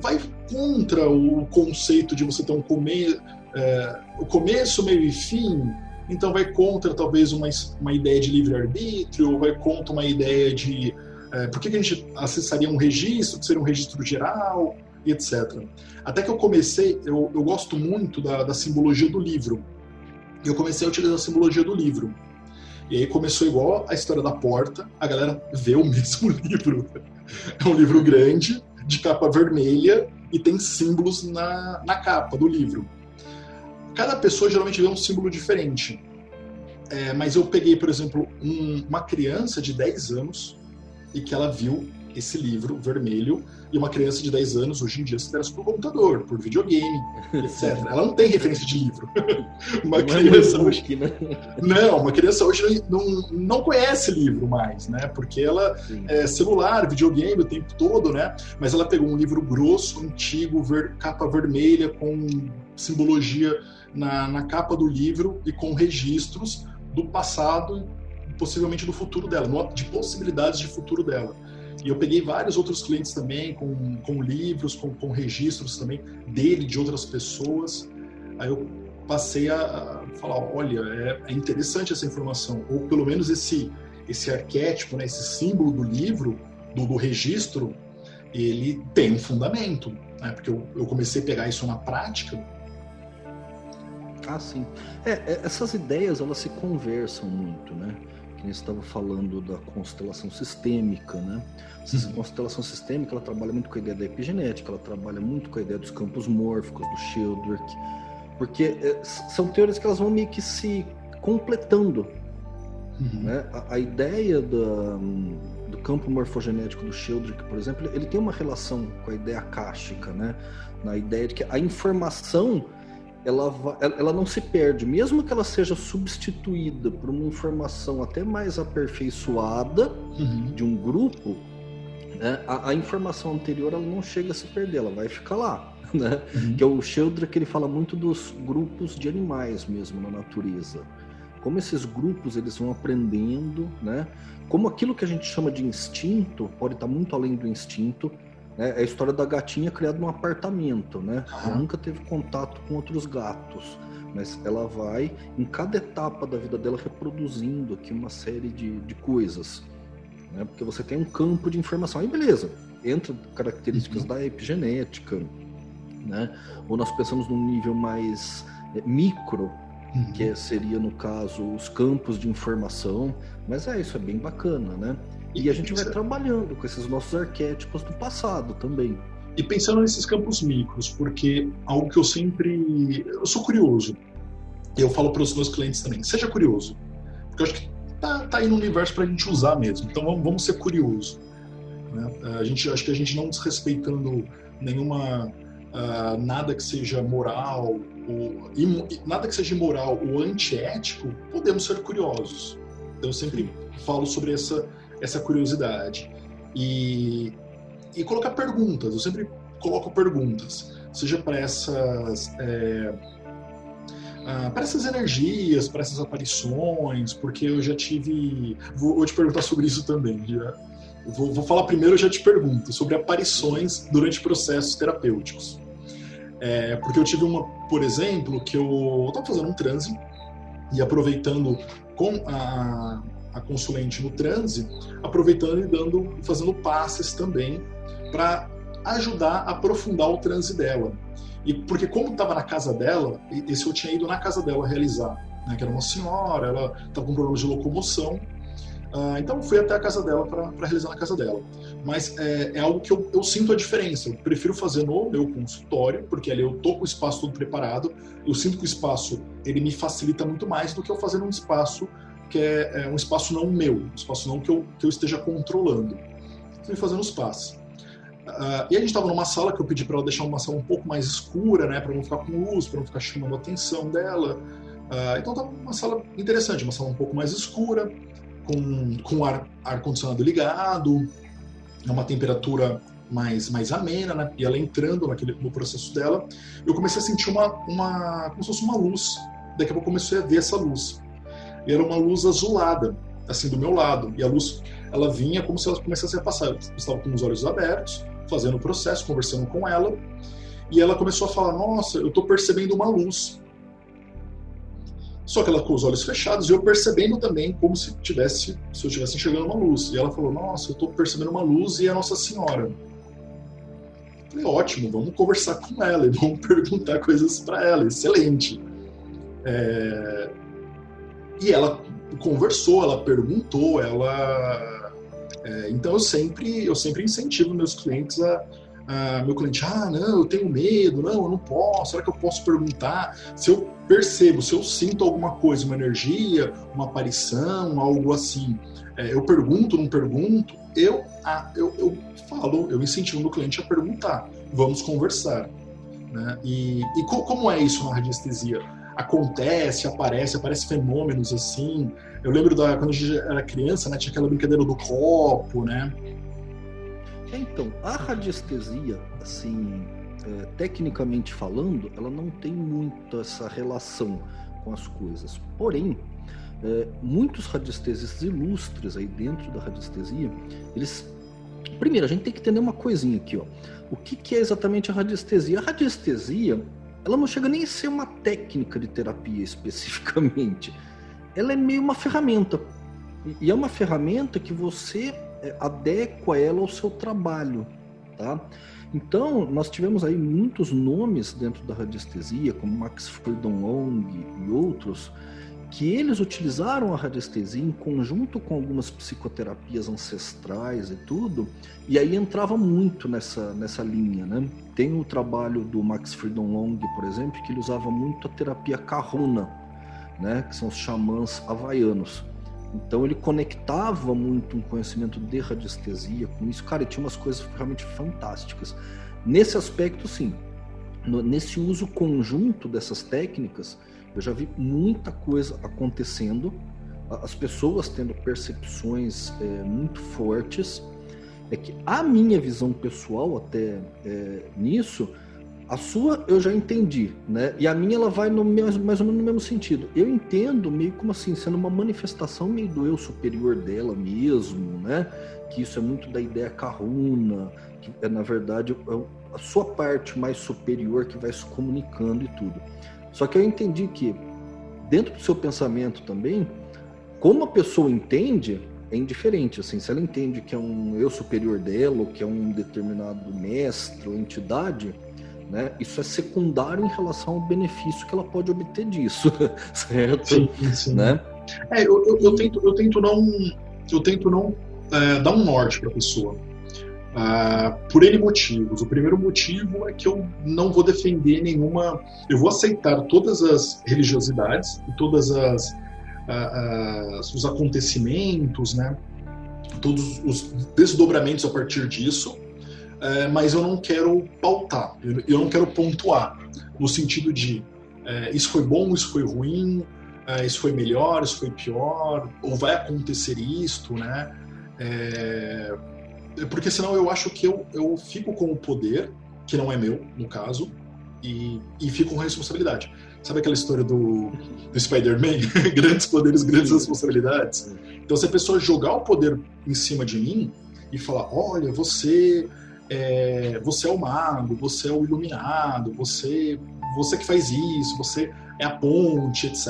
vai contra o conceito de você ter um come, é, o começo, meio e fim. Então vai contra talvez uma, uma ideia de livre-arbítrio, vai contra uma ideia de é, por que, que, a gente acessaria um registro, que seria um registro geral, e etc. Até que eu comecei, eu, eu gosto muito da, da simbologia do livro. Eu comecei a utilizar a simbologia do livro. E aí começou igual a história da porta, a galera vê o mesmo livro. É um livro grande, de capa vermelha, e tem símbolos na, na capa do livro. Cada pessoa geralmente vê um símbolo diferente. É, mas eu peguei, por exemplo, um, uma criança de 10 anos e que ela viu esse livro vermelho e uma criança de 10 anos hoje em dia se interessa por computador, por videogame, etc. Ela não tem referência de livro. uma não é criança é hoje, né? não, uma criança hoje não, não conhece livro mais, né? Porque ela Sim. é celular, videogame o tempo todo, né? Mas ela pegou um livro grosso, antigo, ver, capa vermelha com simbologia na, na capa do livro e com registros do passado possivelmente do futuro dela, de possibilidades de futuro dela. E eu peguei vários outros clientes também, com, com livros, com, com registros também dele, de outras pessoas. Aí eu passei a, falar, olha, é, é, interessante essa informação, ou pelo menos esse, esse arquétipo, né, esse símbolo do livro, do, do registro, ele tem um fundamento, né, porque eu, eu comecei a pegar isso na prática. Ah, sim. É, é essas ideias, elas se conversam muito, né? Que nem estava falando da constelação sistêmica, né? Essa uhum. constelação sistêmica ela trabalha muito com a ideia da epigenética, ela trabalha muito com a ideia dos campos mórficos, do Sheldrake, porque é, são teorias que elas vão meio que se completando. Uhum. Né? A, a, ideia da, do campo morfogenético do Sheldrake, por exemplo, ele tem uma relação com a ideia akáshica, né? Na ideia de que a informação ela, ela não se perde, mesmo que ela seja substituída por uma informação até mais aperfeiçoada uhum. de um grupo, né, a, a, informação anterior ela não chega a se perder, ela vai ficar lá. Né? Uhum. Que é o Sheldrick, ele fala muito dos grupos de animais mesmo na natureza. Como esses grupos eles vão aprendendo, né? Como aquilo que a gente chama de instinto pode estar muito além do instinto? É a história da gatinha criada num apartamento, né? Ela nunca teve contato com outros gatos, mas ela vai, em cada etapa da vida dela, reproduzindo aqui uma série de, de coisas. Né? Porque você tem um campo de informação. Aí, beleza, entra características uhum. da epigenética, né? Ou nós pensamos num nível mais é, micro, uhum. que seria, no caso, os campos de informação. Mas é, isso é bem bacana, né? E a gente vai trabalhando com esses nossos arquétipos do passado também. E pensando nesses campos micros, porque algo que eu sempre. Eu sou curioso. E eu falo para os meus clientes também: seja curioso. Porque eu acho que tá, tá aí no universo para a gente usar mesmo. Então vamos, vamos ser curioso. Né? A gente, acho que a gente não desrespeitando nenhuma. Uh, nada que seja moral, ou, nada que seja imoral ou antiético, podemos ser curiosos. Então, eu sempre falo sobre essa essa curiosidade. E, e colocar perguntas, eu sempre coloco perguntas, seja para essas. É, ah, para essas energias, para essas aparições, porque eu já tive. Vou, vou te perguntar sobre isso também. Já, vou, vou, falar primeiro, eu já te pergunto, sobre aparições durante processos terapêuticos. É, porque eu tive uma, por exemplo, que eu estava fazendo um transe e aproveitando com a, a consulente no transe, aproveitando e dando, fazendo passes também para ajudar a aprofundar o transe dela. E porque como estava na casa dela, esse eu tinha ido na casa dela realizar, né, que era uma senhora, ela estava com problemas de locomoção, uh, então fui até a casa dela para realizar na casa dela. Mas é, é algo que eu, eu, sinto a diferença. Eu prefiro fazer no meu consultório, porque ali eu tô com o espaço todo preparado. Eu sinto que o espaço ele me facilita muito mais do que eu fazer num espaço que é, é um espaço não meu, um espaço não que eu, que eu esteja controlando. Fui fazendo os passos. Uh, e a gente estava numa sala que eu pedi para ela deixar uma sala um pouco mais escura, né, para não ficar com luz, para não ficar chamando a atenção dela. Uh, então estava uma sala interessante, uma sala um pouco mais escura, com, com ar, ar condicionado ligado, uma temperatura mais mais amena, né? E ela entrando naquele no processo dela, eu comecei a sentir uma uma como se fosse uma luz. Daqui a pouco comecei a ver essa luz. E era uma luz azulada, assim do meu lado. E a luz ela vinha como se ela começasse a passar. Eu estava com os olhos abertos, fazendo o processo, conversando com ela, e ela começou a falar: Nossa, eu estou percebendo uma luz. Só que ela com os olhos fechados e eu percebendo também como se tivesse, se eu estivesse enxergando uma luz. E ela falou: Nossa, eu estou percebendo uma luz e é Nossa Senhora. Eu falei: Ótimo, vamos conversar com ela e vamos perguntar coisas para ela. Excelente. É... E ela conversou, ela perguntou, ela é, então eu sempre, eu sempre incentivo meus clientes a, meu cliente, ah, não, eu tenho medo, não, eu não posso, será que eu posso perguntar? Se eu percebo, se eu sinto alguma coisa, uma energia, uma aparição, algo assim, é, eu pergunto, não pergunto, eu, ah, eu, eu falo, eu incentivo meu cliente a perguntar, vamos conversar. Né? E, e co como é isso na radiestesia? Acontece, aparece, aparece fenômenos assim. Eu lembro da quando a gente era criança, né, tinha aquela brincadeira do copo, né? É, então, a radiestesia, assim, é, tecnicamente falando, ela não tem muito essa relação com as coisas. Porém, é, muitos radiestesistas ilustres aí dentro da radiestesia, eles primeiro a gente tem que entender uma coisinha aqui, ó. O que, que é exatamente a radiestesia? A radiestesia ela não chega nem a ser uma técnica de terapia especificamente. Ela é meio uma ferramenta. E é uma ferramenta que você é, adequa ela ao seu trabalho, tá? Então, nós tivemos aí muitos nomes dentro da radiestesia, como Max Freedom Long e outros, que eles utilizaram a radiestesia em conjunto com algumas psicoterapias ancestrais e tudo, e aí entrava muito nessa, nessa linha, né? Tem o trabalho do Max Freedom Long, por exemplo, que ele usava muito a terapia Kahuna, né? Que são os xamãs havaianos. Então ele conectava muito um conhecimento de radiestesia com isso. Cara, tinha umas coisas realmente fantásticas. Nesse aspecto, sim. Nesse uso conjunto dessas técnicas, eu já vi muita coisa acontecendo, as pessoas tendo percepções é, muito fortes. É que a minha visão pessoal até é, nisso, a sua eu já entendi, né? E a minha ela vai no mais ou menos no mesmo sentido. Eu entendo meio como assim, sendo uma manifestação meio do eu superior dela mesmo, né? Que isso é muito da ideia caruna, que é na verdade é a sua parte mais superior que vai se comunicando e tudo. Só que eu entendi que, dentro do seu pensamento também, como a pessoa entende, é indiferente. Assim, se ela entende que é um eu superior dela, ou que é um determinado mestre ou entidade, né, isso é secundário em relação ao benefício que ela pode obter disso, certo? Sim, sim. Né? É, eu, eu, eu, tento, eu tento não, eu tento não é, dar um norte para a pessoa. Uh, por N motivos. O primeiro motivo é que eu não vou defender nenhuma. Eu vou aceitar todas as religiosidades e todas as, uh, uh, os acontecimentos, né? Todos os desdobramentos a partir disso, eh, mas eu não quero pautar, eu, não quero pontuar no sentido de eh, isso foi bom, isso foi ruim, eh, isso foi melhor, isso foi pior, ou vai acontecer isto, né? Porque senão eu acho que eu, eu fico com o poder, que não é meu, no caso, e, e fico com responsabilidade. Sabe aquela história do, do Spider-Man? grandes poderes, grandes responsabilidades. Então, se a pessoa jogar o poder em cima de mim e falar: olha, você é, você é o mago, você é o iluminado, você, você que faz isso, você é a ponte, etc.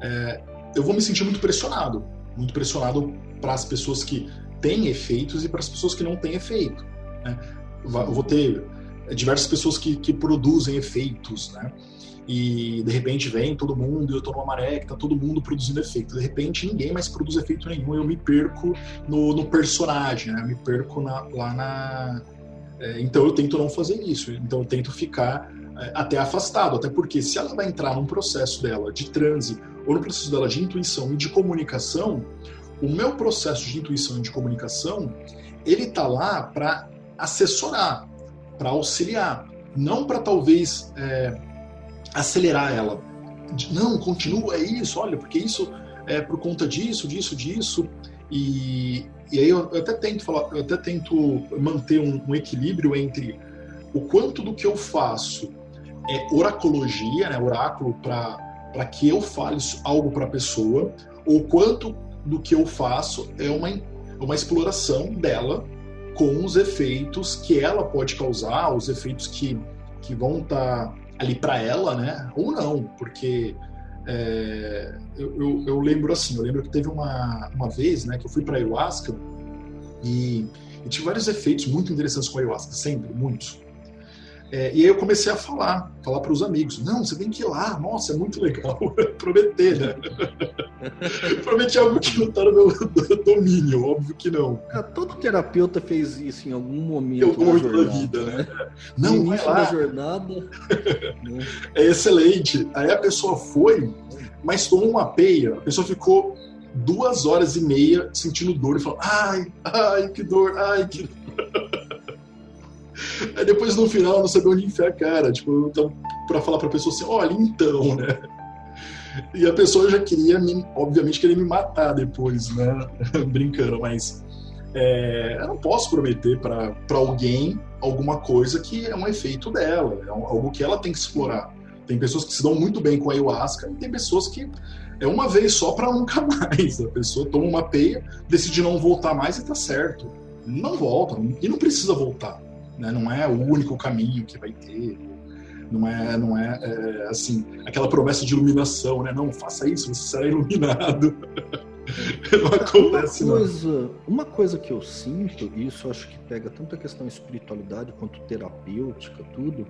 É, eu vou me sentir muito pressionado muito pressionado para as pessoas que têm efeitos e para as pessoas que não têm efeito. Né? Vou ter diversas pessoas que, que produzem efeitos, né? E de repente vem todo mundo, eu tô numa maré que tá todo mundo produzindo efeito. De repente ninguém mais produz efeito nenhum, eu me perco no, no personagem, né? Eu me perco na, lá na. É, então eu tento não fazer isso, então eu tento ficar é, até afastado, até porque se ela vai entrar num processo dela de transe ou no processo dela de intuição e de comunicação, o meu processo de intuição e de comunicação, ele tá lá para assessorar, para auxiliar, não para talvez é, acelerar ela. Não, continua, é isso, olha, porque isso é por conta disso, disso, disso. E, e aí eu, até tento falar, eu até tento manter um, um equilíbrio entre o quanto do que eu faço é oracologia, né, oráculo para que eu fale algo para a pessoa, ou quanto do que eu faço é uma, uma exploração dela com os efeitos que ela pode causar, os efeitos que, que vão estar tá ali para ela, né? Ou não, porque é, eu, eu, eu, lembro assim, eu lembro que teve uma, uma vez, né, que eu fui para ayahuasca e, e tive vários efeitos muito interessantes com a ayahuasca, sempre, muitos. É, e aí eu comecei a falar, falar para os amigos, não, você tem que ir lá, nossa, é muito legal, prometer, né? Prometi algo que não está no meu domínio, óbvio que não. É, todo terapeuta fez isso em algum momento, em algum momento da, jornada, vida, né? né? Não, no início da jornada. né? É excelente. Aí a pessoa foi, mas tomou uma peia, a pessoa ficou duas horas e meia sentindo dor e falou, ai, ai, que dor, ai, que dor. Aí depois no final não sabia onde enfiar a cara, tipo, então, pra falar pra pessoa assim, olha, então, né? E a pessoa já queria, me, obviamente, queria me matar depois, né? Brincando, mas é, eu não posso prometer para alguém alguma coisa que é um efeito dela, é algo que ela tem que explorar. Tem pessoas que se dão muito bem com a ayahuasca e tem pessoas que é uma vez só para nunca mais. A pessoa toma uma peia, decide não voltar mais e tá certo. Não volta, e não precisa voltar né? não é o único caminho que vai ter, não é, não é, é assim, aquela promessa de iluminação, né? Não, faça isso, você será iluminado. não acontece uma coisa, não. Uma coisa que eu sinto, e isso acho que pega tanto a questão espiritualidade quanto terapêutica, tudo,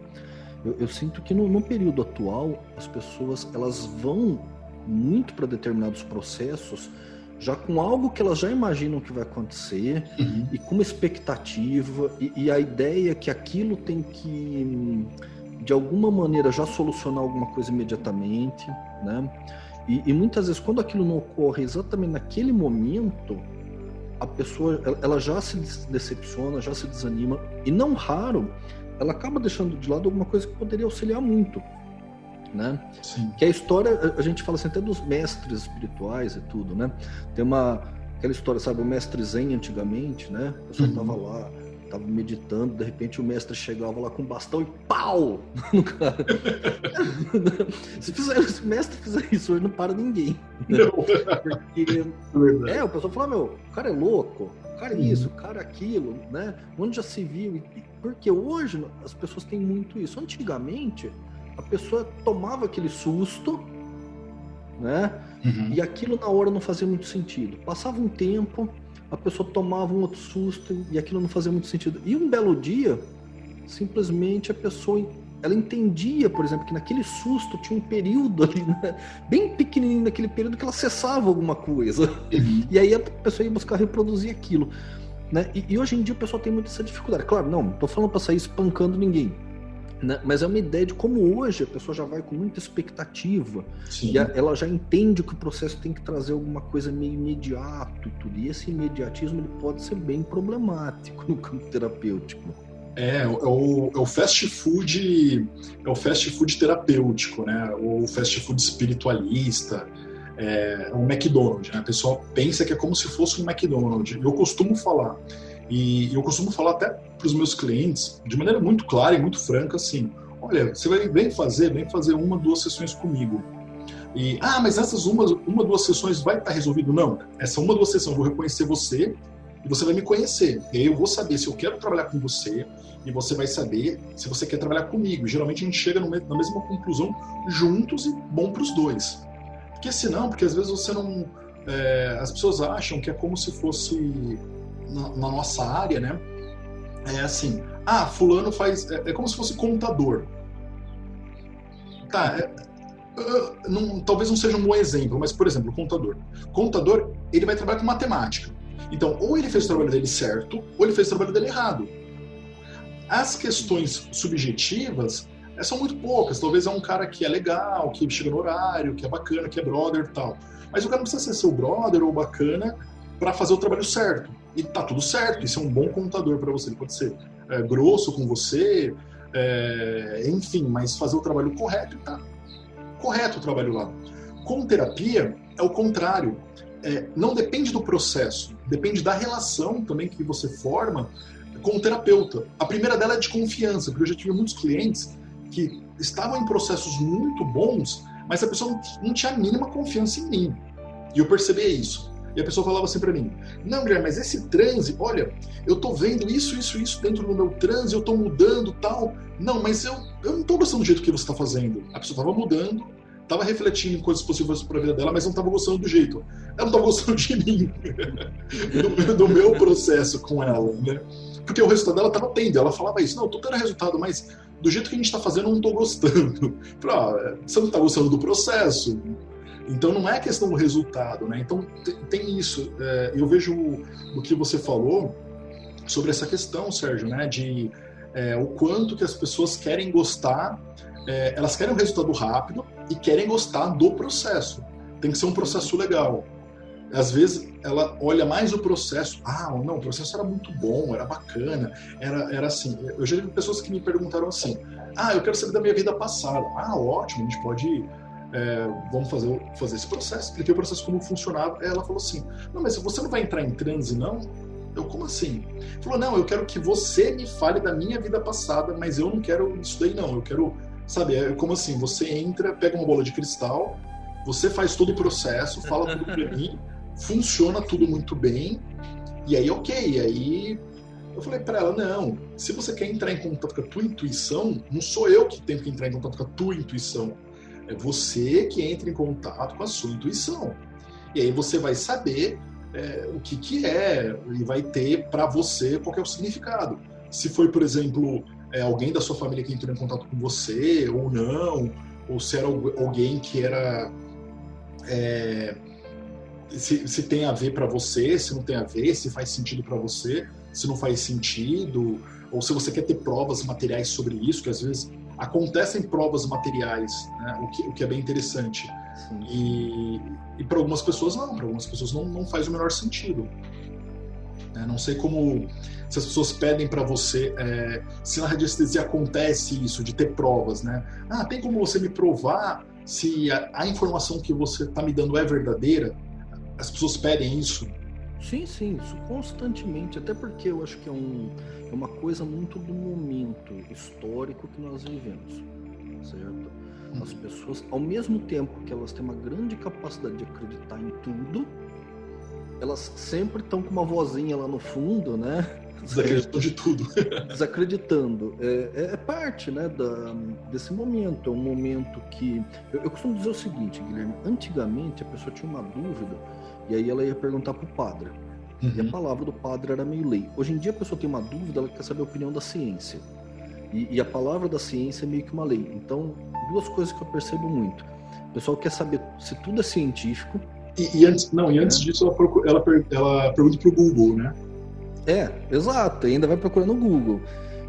eu, eu sinto que no, no, período atual as pessoas elas vão muito para determinados processos já com algo que elas já imaginam que vai acontecer uhum. e com uma expectativa e, e, a ideia que aquilo tem que de alguma maneira já solucionar alguma coisa imediatamente, né? E, e muitas vezes quando aquilo não ocorre exatamente naquele momento, a pessoa ela já se decepciona, já se desanima e não raro ela acaba deixando de lado alguma coisa que poderia auxiliar muito né? Sim. Que a história, a gente fala assim até dos mestres espirituais e tudo, né? Tem uma aquela história, sabe, o mestre Zen antigamente, né? O pessoal uhum. tava lá, tava meditando, de repente o mestre chegava lá com um bastão e pau no cara. se, fizer, se o mestre fizer isso hoje, não para ninguém. Né? Não. Porque, é, é, o pessoal fala, meu, o cara é louco, o cara é isso, o cara é aquilo, né? Onde já se viu? Porque hoje as pessoas têm muito isso. Antigamente, a pessoa tomava aquele susto, né? Uhum. E aquilo na hora não fazia muito sentido. Passava um tempo, a pessoa tomava um outro susto e aquilo não fazia muito sentido. E um belo dia, simplesmente a pessoa ela entendia, por exemplo, que naquele susto tinha um período ali, né? bem pequenininho naquele período que ela cessava alguma coisa. Uhum. E aí a pessoa ia buscar reproduzir aquilo. Né? E, e, hoje em dia o pessoal tem muita essa dificuldade. Claro, não, não tô falando para sair espancando ninguém. Né? Mas é uma ideia de como hoje a pessoa já vai com muita expectativa Sim. e a, ela já entende que o processo tem que trazer alguma coisa meio imediato e tudo. E esse imediatismo ele pode ser bem problemático no campo terapêutico. É, é o, é o fast food, é o fast food terapêutico, né? O fast food espiritualista, é, é um McDonald's, né? A pessoa pensa que é como se fosse um McDonald's. Eu costumo falar, e eu costumo falar até para os meus clientes, de maneira muito clara e muito franca, assim: olha, você vai vem fazer, vem fazer uma, duas sessões comigo. E, ah, mas essas uma, uma duas sessões vai estar resolvido? Não. Essa uma, duas sessões eu vou reconhecer você e você vai me conhecer. E aí eu vou saber se eu quero trabalhar com você e você vai saber se você quer trabalhar comigo. Geralmente a gente chega na mesma conclusão juntos e bom para os dois. Porque senão, porque às vezes você não é, as pessoas acham que é como se fosse na, na, nossa área, né? É assim, ah, fulano faz, é, é como se fosse contador. Tá, é, não, talvez não seja um bom exemplo, mas por exemplo, contador. Contador, ele vai trabalhar com matemática. Então, ou ele fez o trabalho dele certo, ou ele fez o trabalho dele errado. As questões subjetivas é, são muito poucas. Talvez é um cara que é legal, que chega no horário, que é bacana, que é brother e tal. Mas o cara não precisa ser seu brother ou bacana para fazer o trabalho certo. E tá tudo certo, isso é um bom contador para você. Ele pode ser é, grosso com você, é, enfim, mas fazer o trabalho correto tá correto o trabalho lá. Com terapia, é o contrário. É, não depende do processo, depende da relação também que você forma com o terapeuta. A primeira dela é de confiança, porque eu já tive muitos clientes que estavam em processos muito bons, mas a pessoa não tinha a mínima confiança em mim. E eu percebia isso. E a pessoa falava assim para mim: Não, Guilherme, mas esse transe, olha, eu tô vendo isso, isso, isso dentro do meu transe, eu tô mudando tal. Não, mas eu, eu não tô gostando do jeito que você tá fazendo. A pessoa tava mudando, tava refletindo em coisas possíveis para a vida dela, mas não tava gostando do jeito. Ela não tava gostando de mim, do, do, meu processo com ela, né? Porque o resultado dela tava tendo. Ela falava isso: Não, eu tô tendo resultado, mas do jeito que a gente está fazendo, eu não estou gostando. Ah, você não está gostando do processo. Então não é questão do resultado, né? Então tem isso. É, eu vejo o que você falou sobre essa questão, Sérgio, né? De é, o quanto que as pessoas querem gostar, é, elas querem um resultado rápido e querem gostar do processo. Tem que ser um processo legal às vezes ela olha mais o processo. Ah, não, o processo era muito bom, era bacana, era, era assim. Eu já tive pessoas que me perguntaram assim: Ah, eu quero saber da minha vida passada. Ah, ótimo, a gente pode. É, vamos fazer, fazer esse processo. Expliquei o processo como funcionava. Ela falou assim: Não, mas você não vai entrar em transe, não? Eu, como assim? Falou: Não, eu quero que você me fale da minha vida passada, mas eu não quero isso daí, não. Eu quero, sabe, é como assim: você entra, pega uma bola de cristal, você faz todo o processo, fala tudo pra mim funciona tudo muito bem. E aí, ok, aí eu falei para ela: não, se você quer entrar em contato com a tua intuição, não sou eu que tenho que entrar em contato com a tua intuição. É você que entra em contato com a sua intuição. E aí você vai saber é, o que, que é e vai ter para você qual é o significado. Se foi, por exemplo, é, alguém da sua família que entrou em contato com você ou não, ou se era alguém que era. É, se, se tem a ver para você, se não tem a ver, se faz sentido para você, se não faz sentido, ou se você quer ter provas materiais sobre isso, que às vezes acontecem provas materiais, né? o, que, o que é bem interessante. Sim. E, e para algumas pessoas não, para algumas pessoas não, não faz o menor sentido. Né? Não sei como se as pessoas pedem para você é, se na radiestesia acontece isso de ter provas, né? Ah, tem como você me provar se a, a informação que você está me dando é verdadeira? As pessoas pedem isso? Sim, sim, isso constantemente, até porque eu acho que é, um, é uma coisa muito do momento histórico que nós vivemos, certo? As uhum. pessoas, ao mesmo tempo que elas têm uma grande capacidade de acreditar em tudo, elas sempre estão com uma vozinha lá no fundo, né? Desacreditando de tudo. Desacreditando. É, é, é, parte né, da, desse momento. É um momento que. Eu, eu costumo dizer o seguinte, Guilherme: antigamente a pessoa tinha uma dúvida e aí ela ia perguntar pro padre. Uhum. E a uhum. palavra do padre era meio lei. Hoje em dia a pessoa tem uma dúvida, ela quer saber a opinião da ciência. E, e a palavra da ciência é meio que uma lei. Então, duas coisas que eu percebo muito. O pessoal quer saber se tudo é científico. E, e antes, não, e antes é. disso ela, procura, ela, ela pergunta pro Google, né? É, exato. Ainda vai procurar no Google.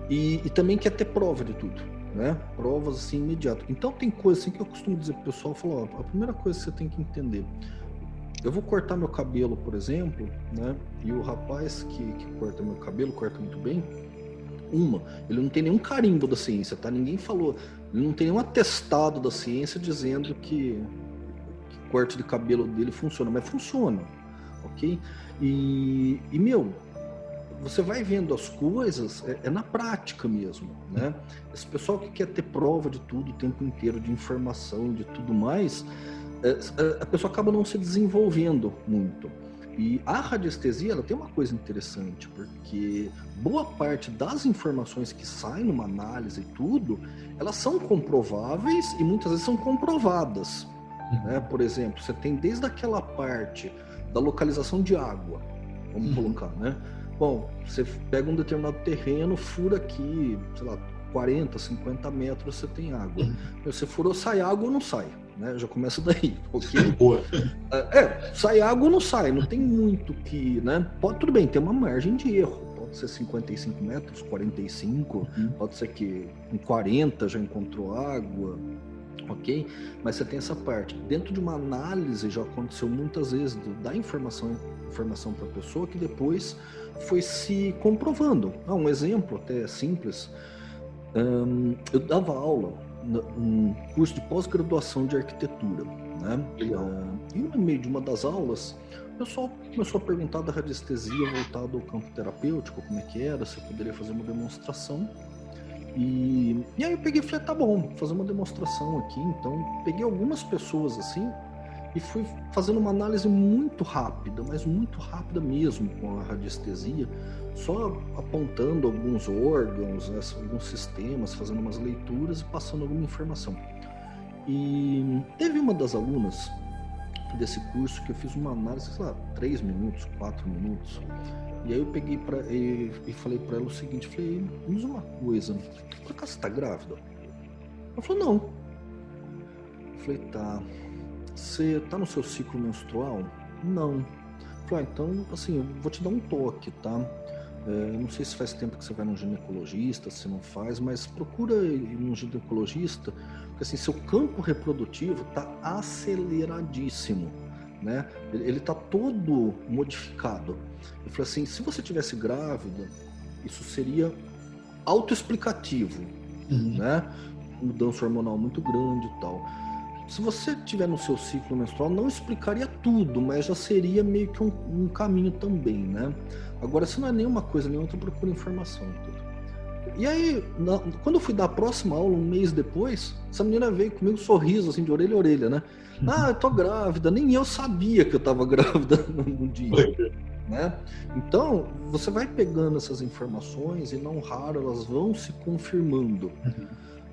E, e também quer ter prova de tudo. Né? Provas assim imediato. Então tem coisas assim que eu costumo dizer pro pessoal, falar, ó, a primeira coisa que você tem que entender, eu vou cortar meu cabelo, por exemplo, né? E o rapaz que, que corta meu cabelo, corta muito bem. Uma, ele não tem nenhum carimbo da ciência, tá? Ninguém falou, ele não tem nenhum atestado da ciência dizendo que, que corte de cabelo dele funciona, mas funciona, ok? E, e meu, você vai vendo as coisas é, é, na prática mesmo, né? Esse pessoal que quer ter prova de tudo o tempo inteiro, de informação, de tudo mais, a pessoa acaba não se desenvolvendo muito. E a radiestesia ela tem uma coisa interessante, porque boa parte das informações que saem numa análise e tudo, elas são comprováveis e muitas vezes são comprovadas. Uhum. Né? Por exemplo, você tem desde aquela parte da localização de água, vamos uhum. colocar, né? Bom, você pega um determinado terreno, fura aqui, sei lá, 40, 50 metros você tem água. Uhum. Você furou, sai água ou não sai? Né? Já começa daí? Boa. É, é, sai água ou não sai, não tem muito que, né? Pode, tudo bem, tem uma margem de erro. Pode ser 55 metros, 45, uhum. pode ser que em 40 já encontrou água, ok? Mas você tem essa parte. Dentro de uma análise já aconteceu muitas vezes do, dar informação informação para a pessoa que depois foi se comprovando. Ah, um exemplo até simples. Eu dava aula um curso de pós-graduação de arquitetura, né? Uh, e no meio de uma das aulas, o pessoal começou a perguntar da radiestesia voltada ao campo terapêutico, como é que era, se eu poderia fazer uma demonstração. E, e aí eu peguei e falei, tá bom, vou fazer uma demonstração aqui. Então, peguei algumas pessoas assim e fui fazendo uma análise muito rápida, mas muito rápida mesmo com a radiestesia, só apontando alguns órgãos, né, alguns sistemas, fazendo umas leituras e passando alguma informação. E teve uma das alunas desse curso que eu fiz uma análise, sei lá, três minutos, quatro minutos. E aí eu peguei para e, e, falei para ela o seguinte, falei, usa uma coisa, por acaso você tá grávida? Ela falou, não. Eu falei, tá. Você tá no seu ciclo menstrual? Não. Eu falei, ah, então, assim, eu vou te dar um toque, tá? É, não sei se faz tempo que você vai num ginecologista, se não faz, mas procura ir num ginecologista, porque assim, seu campo reprodutivo está aceleradíssimo né? Ele está todo modificado. Eu falei assim, se você tivesse grávida, isso seria autoexplicativo, uhum. né? Mudança hormonal muito grande e tal. Se você tiver no seu ciclo menstrual, não explicaria tudo, mas já seria meio que um, um caminho também, né? Agora, se não é nenhuma coisa nem outra, procura informação. Tudo. E aí, na, quando eu fui dar a próxima aula, um mês depois, essa menina veio comigo um sorriso, assim, de orelha a orelha, né? Uhum. Ah, eu tô grávida. Nem eu sabia que eu tava grávida no dia. Né? Então, você vai pegando essas informações e não raro elas vão se confirmando. Uhum.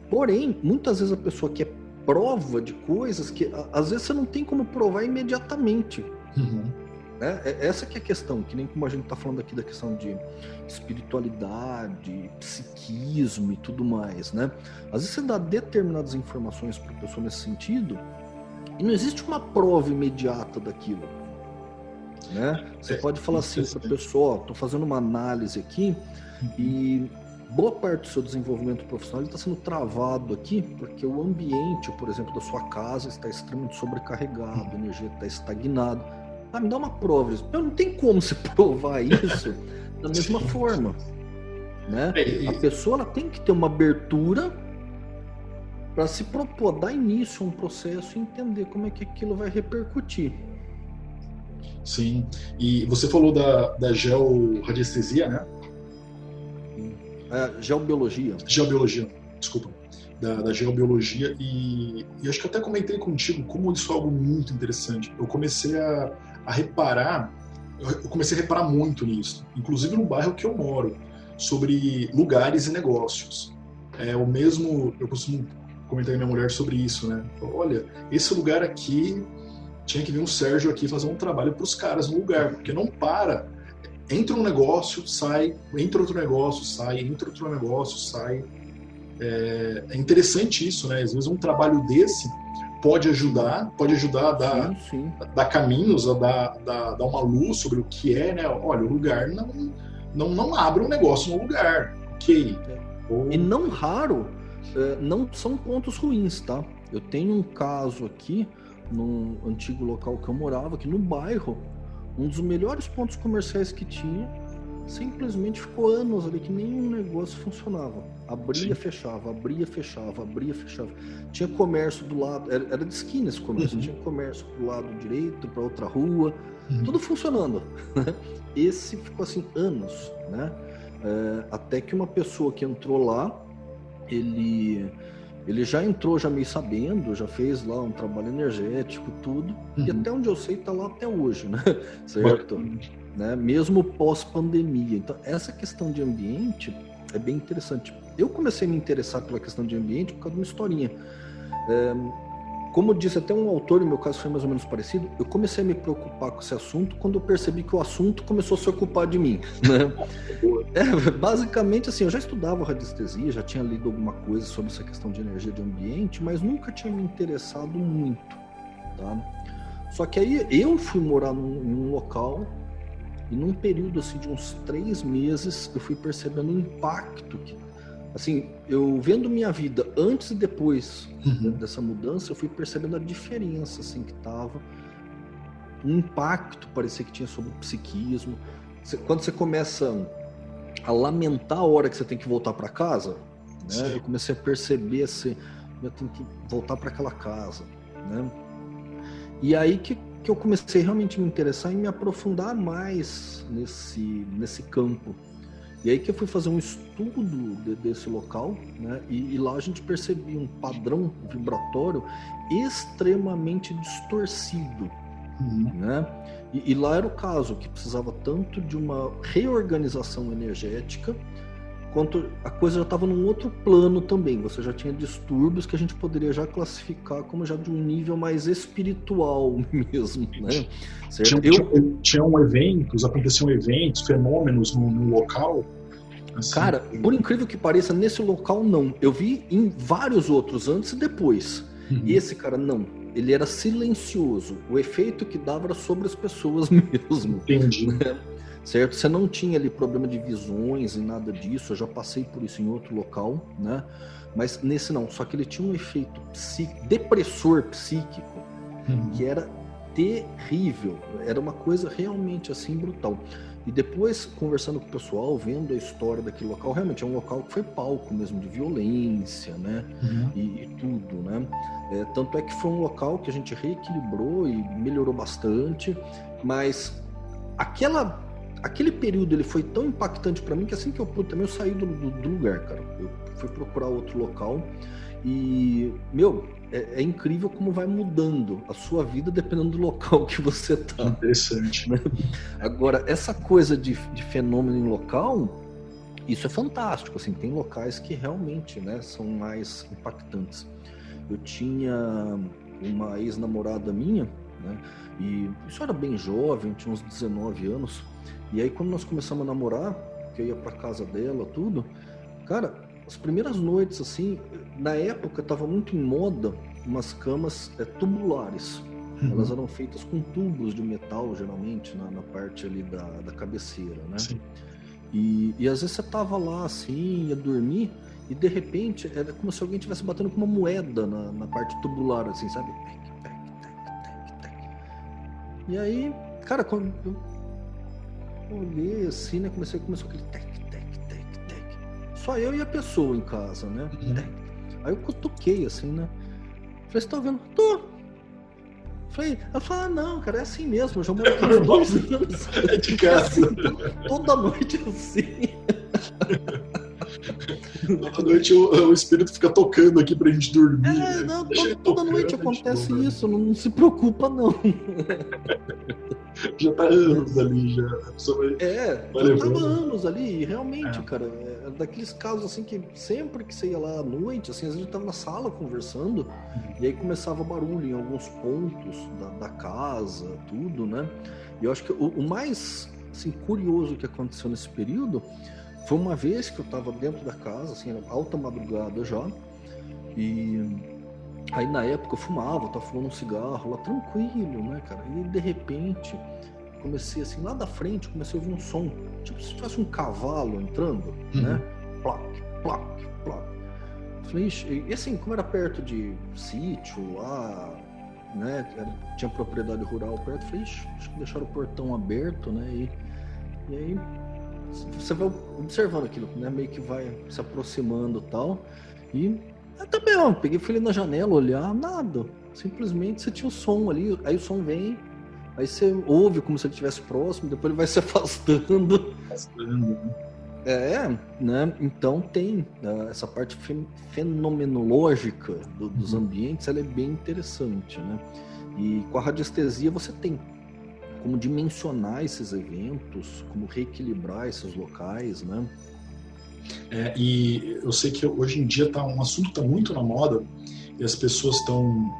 Porém, muitas vezes a pessoa quer prova de coisas que às vezes você não tem como provar imediatamente. Uhum. Né? É, essa que é a questão, que nem como a gente está falando aqui da questão de espiritualidade, psiquismo e tudo mais, né? Às vezes você dá determinadas informações para a pessoa nesse sentido e não existe uma prova imediata daquilo. Né? Você é, pode falar assim para a pessoa, estou fazendo uma análise aqui e boa parte do seu desenvolvimento profissional está sendo travado aqui porque o ambiente, por exemplo, da sua casa está extremamente sobrecarregado, a energia está estagnada ah, me dá uma prova. Eu não tem como se provar isso da mesma forma. Né? É, a pessoa ela tem que ter uma abertura para se propor, dar início a um processo e entender como é que aquilo vai repercutir. Sim. E você falou da, da georadiestesia, né? É, geobiologia. Geobiologia, desculpa. Da, da geobiologia. E, e acho que eu até comentei contigo como isso é algo muito interessante. Eu comecei a, a reparar, eu comecei a reparar muito nisso, inclusive no bairro que eu moro, sobre lugares e negócios. É o mesmo, eu costumo comentar com minha mulher sobre isso, né? Olha, esse lugar aqui tinha que vir um Sérgio aqui fazer um trabalho para os caras no lugar, porque não para. Entra um negócio, sai, entra outro negócio, sai, entra outro negócio, sai. É, é interessante isso, né? Às vezes um trabalho desse pode ajudar, pode ajudar a dar, sim, sim. A dar caminhos, a dar, dar, dar, uma luz sobre o que é, né? Olha, o lugar não, não, não abre um negócio no lugar, ok. Ou... E não raro, é, não são pontos ruins, tá? Eu tenho um caso aqui, num antigo local que eu morava, aqui no bairro, um dos melhores pontos comerciais que tinha, simplesmente ficou anos ali que nenhum negócio funcionava. Abria, fechava, abria, fechava, abria, fechava. Tinha comércio do lado, era, era de esquina esse comércio, uhum. tinha comércio do lado direito, para outra rua, uhum. tudo funcionando. Esse ficou assim anos, né? É, até que uma pessoa que entrou lá, ele ele já entrou já meio sabendo, já fez lá um trabalho energético, tudo, uhum. e até onde eu sei tá lá até hoje, né? Certo? né? mesmo pós-pandemia. Então, essa questão de ambiente é bem interessante. Eu comecei a me interessar pela questão de ambiente por causa de uma historinha. É, como disse até um autor, no meu caso foi mais ou menos parecido, eu comecei a me preocupar com esse assunto quando eu percebi que o assunto começou a se ocupar de mim. Né? É, basicamente, assim, eu já estudava radiestesia, já tinha lido alguma coisa sobre essa questão de energia de ambiente, mas nunca tinha me interessado muito. Tá? Só que aí eu fui morar num, num local e num período assim, de uns três meses eu fui percebendo o impacto que assim, eu vendo minha vida antes e depois uhum. dessa mudança, eu fui percebendo a diferença assim que tava, um impacto parecia que tinha sobre o psiquismo. Quando você começa a lamentar a hora que você tem que voltar para casa, né? Eu comecei a perceber assim, eu tenho que voltar para aquela casa, né? E aí que, que eu comecei realmente a me interessar e me aprofundar mais nesse nesse campo e aí que eu fui fazer um estudo de, desse local, né? E, e, lá a gente percebia um padrão vibratório extremamente distorcido, uhum. né? E, e, lá era o caso que precisava tanto de uma reorganização energética quanto a coisa já estava num outro plano também. Você já tinha distúrbios que a gente poderia já classificar como já de um nível mais espiritual mesmo, né? Certo? Tinham, Eu... tinham eventos, aconteciam eventos, fenômenos no, no local. Assim, Cara, por incrível que pareça, nesse local não. Eu vi em vários outros antes e depois. Uhum. E esse cara não. Ele era silencioso. O efeito que dava era sobre as pessoas mesmo. Entendi. Né? Certo? Você não tinha ali problema de visões e nada disso, eu já passei por isso em outro local, né? Mas nesse não, só que ele tinha um efeito psíquico, depressor psíquico uhum. que era terrível, era uma coisa realmente assim brutal. E depois, conversando com o pessoal, vendo a história daquele local, realmente é um local que foi palco mesmo de violência, né? Uhum. E, e, tudo, né? É, tanto é que foi um local que a gente reequilibrou e melhorou bastante, mas aquela aquele período ele foi tão impactante para mim que assim que eu pude também eu saí do, do, do, lugar, cara. Eu fui procurar outro local e, meu, é, é, incrível como vai mudando a sua vida dependendo do local que você tá. Interessante. Né? Agora, essa coisa de, de fenômeno em local, isso é fantástico. Assim, tem locais que realmente né, são mais impactantes. Eu tinha uma ex-namorada minha, né, e isso era bem jovem, tinha uns 19 anos, e aí quando nós começamos a namorar, que eu ia para casa dela, tudo, cara, as primeiras noites assim, na época estava muito em moda umas camas é, tubulares. Uhum. Elas eram feitas com tubos de metal, geralmente, na, na parte ali da, da cabeceira, né? Sim. E, e às vezes você tava lá assim, ia dormir, e de repente era como se alguém estivesse batendo com uma moeda na, na parte tubular, assim, sabe? E aí, cara, quando eu olhei assim, né? Comecei, começou aquele tec, tec, tec, tec. Só eu e a pessoa em casa, né? Uhum. Aí eu cutuquei assim, né? Falei, você tá vendo? Tô. Falei, ela falou, ah, não, cara, é assim mesmo, eu já moro aqui há dois anos. É de casa. toda noite assim. Toda noite o, o, espírito fica tocando aqui pra gente dormir. É, né? não, toda, toda noite acontece isso, não, não, se preocupa não. já tá anos ali, já. Vai, é, vai já tava anos ali, realmente, é. cara. É daqueles casos assim que sempre que você ia lá à noite, assim, às vezes a gente tava na sala conversando, uhum. e aí começava barulho em alguns pontos da, da casa, tudo, né? E eu acho que o, o mais assim, curioso que aconteceu nesse período foi uma vez que eu estava dentro da casa, assim, era alta madrugada já, e aí na época eu fumava, eu tava fumando um cigarro lá tranquilo, né, cara? E de repente comecei assim, lá da frente, comecei a ouvir um som, tipo se tivesse um cavalo entrando, uhum. né? Plac, plac, plac. Falei, e assim, como era perto de sítio lá, né? Tinha propriedade rural perto, falei, acho que deixaram o portão aberto, né? E, e aí você vai observando aquilo, né? Meio que vai se aproximando tal. E eu também, ó, peguei, fui ali na janela olhar, nada. Simplesmente você tinha o som ali, aí o som vem, aí você ouve como se ele estivesse próximo, depois ele vai se afastando. Afastando? É, né? Então tem né, essa parte fenomenológica do, dos uhum. ambientes, ela é bem interessante, né? E com a radiestesia você tem como dimensionar esses eventos, como reequilibrar esses locais, né? É, e eu sei que hoje em dia tá um assunto está muito na moda e as pessoas estão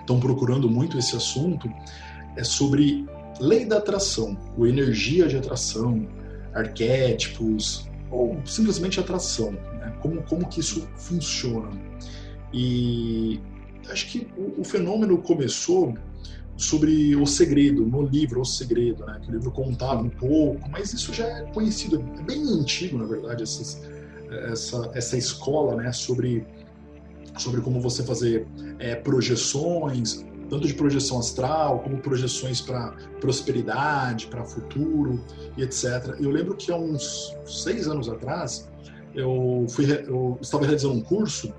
estão procurando muito esse assunto, é sobre lei da atração, ou energia de atração, arquétipos, ou simplesmente atração, né? como, como que isso funciona. E acho que o, o, fenômeno começou sobre o segredo, no livro O Segredo, né? que o livro contava um pouco, mas isso já é conhecido, é bem antigo, na verdade, essas, essa, essa escola né? sobre, sobre como você fazer é, projeções, tanto de projeção astral, como projeções para prosperidade, para futuro e etc. Eu lembro que há uns seis anos atrás, eu, fui, eu estava realizando um curso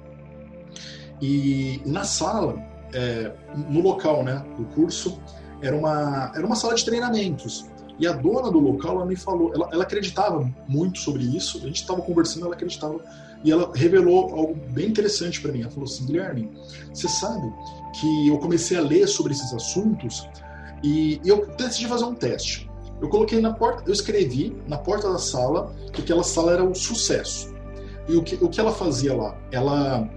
e na sala, é, no local né, do curso, era uma, era uma sala de treinamentos. E a dona do local, ela me falou, ela, ela acreditava muito sobre isso, a gente estava conversando, ela acreditava, e ela revelou algo bem interessante para mim. Ela falou assim: Guilherme, você sabe que eu comecei a ler sobre esses assuntos e eu decidi fazer um teste. Eu coloquei na porta, eu escrevi na porta da sala que aquela sala era um sucesso. E o que, o que ela fazia lá? Ela,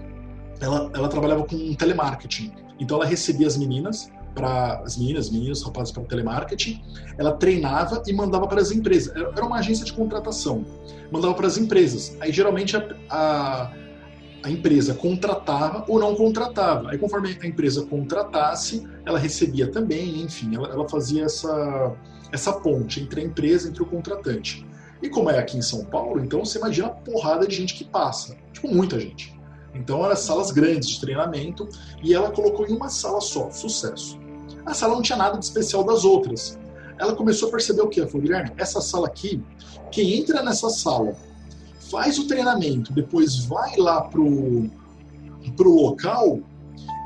ela, ela trabalhava com telemarketing. Então ela recebia as meninas para as meninas, meninos, rapazes para telemarketing. Ela treinava e mandava para as empresas. Era uma agência de contratação. Mandava para as empresas. Aí geralmente a, a, a, empresa contratava ou não contratava. Aí conforme a empresa contratasse, ela recebia também, enfim, ela, ela fazia essa, essa ponte entre a empresa e o contratante. E como é aqui em São Paulo, então você imagina a porrada de gente que passa. Tipo, muita gente. Então eram salas grandes de treinamento e ela colocou em uma sala só, sucesso. A sala não tinha nada de especial das outras. Ela começou a perceber o que? Ela falou, Guilherme, essa sala aqui, quem entra nessa sala, faz o treinamento, depois vai lá pro, pro local,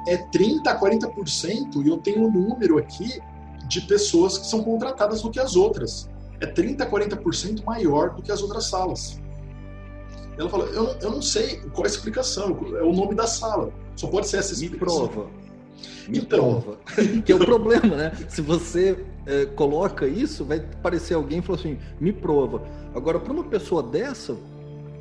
é 30% a 40%, e eu tenho um número aqui de pessoas que são contratadas do que as outras. É 30% a 40% maior do que as outras salas. Ela falou, eu, eu não sei qual é a explicação, é o nome da sala. Só pode ser essa explicação. Me prova. Me então. prova. que é o problema, né? Se você é, coloca isso, vai parecer alguém e falar assim, me prova. Agora, para uma pessoa dessa,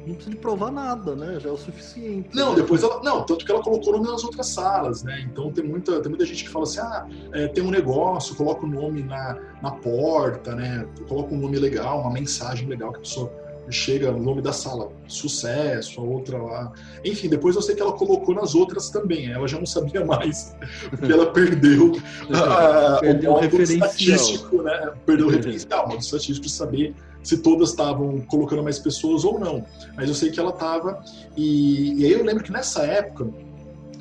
não precisa de provar nada, né? Já é o suficiente. Não, né? depois ela. Não, tanto que ela colocou o nome nas outras salas, né? Então tem muita, tem muita gente que fala assim: ah, é, tem um negócio, coloca o nome na, na porta, né? Coloca um nome legal, uma mensagem legal que a pessoa chega no nome da sala, sucesso, a outra lá. Enfim, depois eu sei que ela colocou nas outras também, ela já não sabia mais, porque ela perdeu, a, perdeu o, o referencial. estatístico, né? Perdeu o referencial, o modo estatístico de saber se todas estavam colocando mais pessoas ou não. Mas eu sei que ela estava, e, e aí eu lembro que nessa época,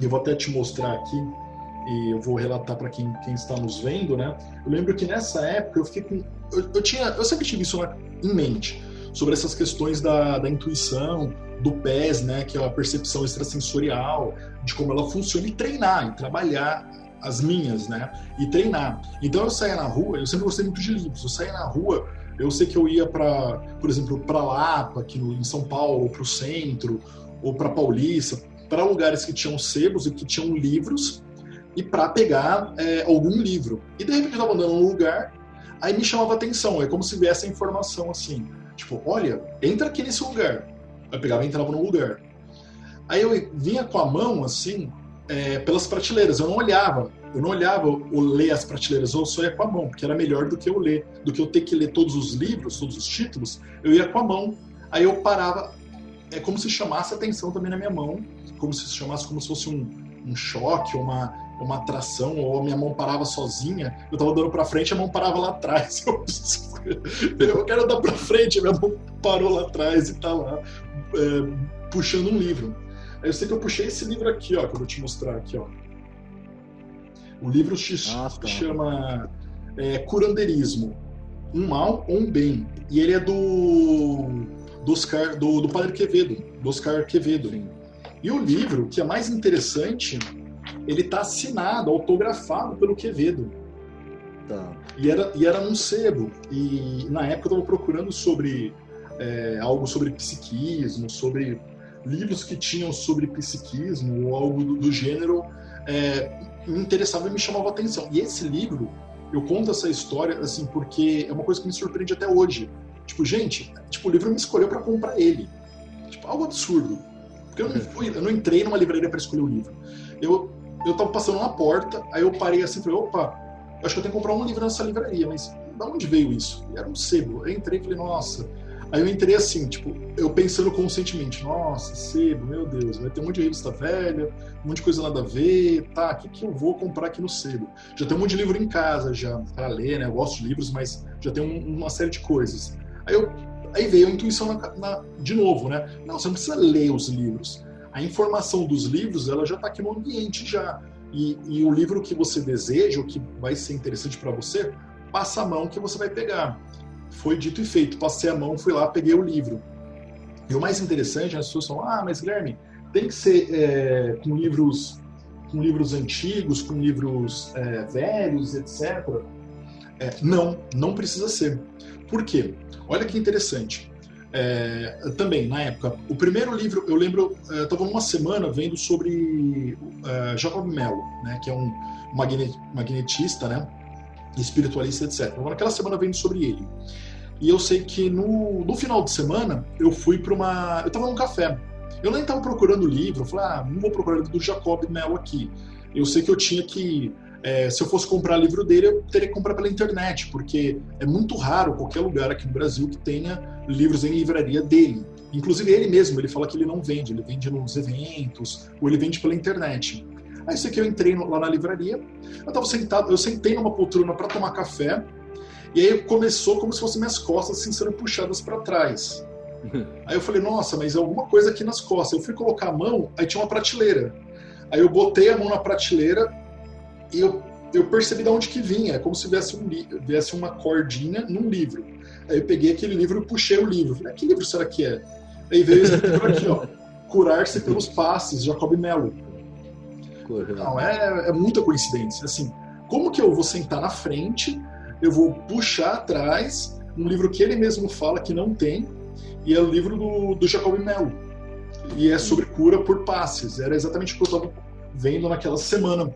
eu vou até te mostrar aqui, e eu vou relatar para quem, quem está nos vendo, né? Eu lembro que nessa época eu fiquei com. Eu, eu tinha, eu sempre tive isso em mente sobre essas questões da, da intuição, do PES, né, que é a percepção extrasensorial, de como ela funciona, e treinar, e trabalhar as minhas, né, e treinar. Então eu saía na rua, eu sempre gostei muito de livros, eu saía na rua, eu sei que eu ia para, por exemplo, para Lapa, aqui no, em São Paulo, para o centro, ou para Paulista, para lugares que tinham sebos e que tinham livros, e para pegar é, algum livro. E de repente eu estava andando num lugar, aí me chamava atenção, é como se viesse a informação assim. Tipo, olha, entra aqui nesse lugar. Eu pegava e entrava no lugar. Aí eu vinha com a mão, assim, é, pelas prateleiras. Eu não olhava. Eu não olhava o ler as prateleiras, eu só ia com a mão, porque era melhor do que eu ler. Do que eu ter que ler todos os livros, todos os títulos, eu ia com a mão. Aí eu parava. É como se chamasse atenção também na minha mão. Como se chamasse como se fosse um, um choque, uma, uma atração, ou a minha mão parava sozinha, eu tava dando para frente, a mão parava lá atrás. Eu, quero dar para frente, a minha mão parou lá atrás e tá lá é, puxando um livro. Aí eu sei que eu puxei esse livro aqui, ó, que eu vou te mostrar aqui, ó. O livro se ah, tá. chama é, Curanderismo, um mal ou um bem. E ele é do do, Oscar, do, do Padre Quevedo, do Oscar Quevedo. E o livro, que é mais interessante, ele está assinado, autografado pelo Quevedo. Tá. E, era, e era num sebo. E na época eu estava procurando sobre é, algo sobre psiquismo, sobre livros que tinham sobre psiquismo ou algo do, do gênero, é, me interessava e me chamava a atenção. E esse livro, eu conto essa história assim porque é uma coisa que me surpreende até hoje. Tipo, gente, tipo, o livro me escolheu para comprar ele. Tipo, algo absurdo. Porque eu não, fui, eu não entrei numa livraria para escolher o livro. Eu eu tava passando na porta, aí eu parei assim e falei, opa, acho que eu tenho que comprar um livro nessa livraria, mas de onde veio isso? E era um sebo. Eu entrei e falei, nossa. Aí eu entrei assim, tipo, eu pensando conscientemente, nossa, sebo, meu Deus, vai ter um monte de revista velha, um monte de coisa nada a ver, tá, o que, que eu vou comprar aqui no sebo? Já tem um monte de livro em casa já para ler, né? Eu gosto de livros, mas já tem um, uma série de coisas. Aí, eu, aí veio a intuição na, na, de novo, né? Não, você não precisa ler os livros. A informação dos livros, ela já está aqui no ambiente já. E, e, o livro que você deseja, o que vai ser interessante para você, passa a mão que você vai pegar. Foi dito e feito. Passei a mão, fui lá, peguei o livro. E o mais interessante, as pessoas falam, ah, mas Guilherme, tem que ser é, com livros com livros antigos, com livros é, velhos, etc. É, não, não precisa ser. Por quê? Olha que interessante. É, também, na época, o primeiro livro, eu lembro, eu estava uma semana vendo sobre uh, Jacob Mello, né, que é um magnetista, né, espiritualista, etc. Eu, naquela semana vendo sobre ele. E eu sei que no, no final de semana eu fui para uma. Eu estava num café. Eu nem estava procurando livro, eu falei, ah, não vou procurar livro do Jacob Mello aqui. Eu sei que eu tinha que é, se eu fosse comprar livro dele, eu teria que comprar pela internet, porque é muito raro qualquer lugar aqui no Brasil que tenha livros em livraria dele. Inclusive ele mesmo, ele fala que ele não vende, ele vende nos eventos, ou ele vende pela internet. Aí isso aqui eu entrei lá na livraria, eu estava sentado, eu sentei numa poltrona para tomar café, e aí começou como se fossem minhas costas assim, sendo puxadas para trás. Aí eu falei, nossa, mas é alguma coisa aqui nas costas. Eu fui colocar a mão, aí tinha uma prateleira. Aí eu botei a mão na prateleira, eu, eu percebi de onde que vinha, é como se viesse, um viesse uma cordinha num livro. Aí eu peguei aquele livro e puxei o livro. Falei, ah, que livro será que é? Aí veio esse livro aqui, ó. Curar-se pelos passes, Jacob Mello. Não, é, é muita coincidência. Assim, como que eu vou sentar na frente, eu vou puxar atrás um livro que ele mesmo fala que não tem, e é o livro do, do Jacob Mello. E é sobre cura por passes. Era exatamente o que eu estava vendo naquela semana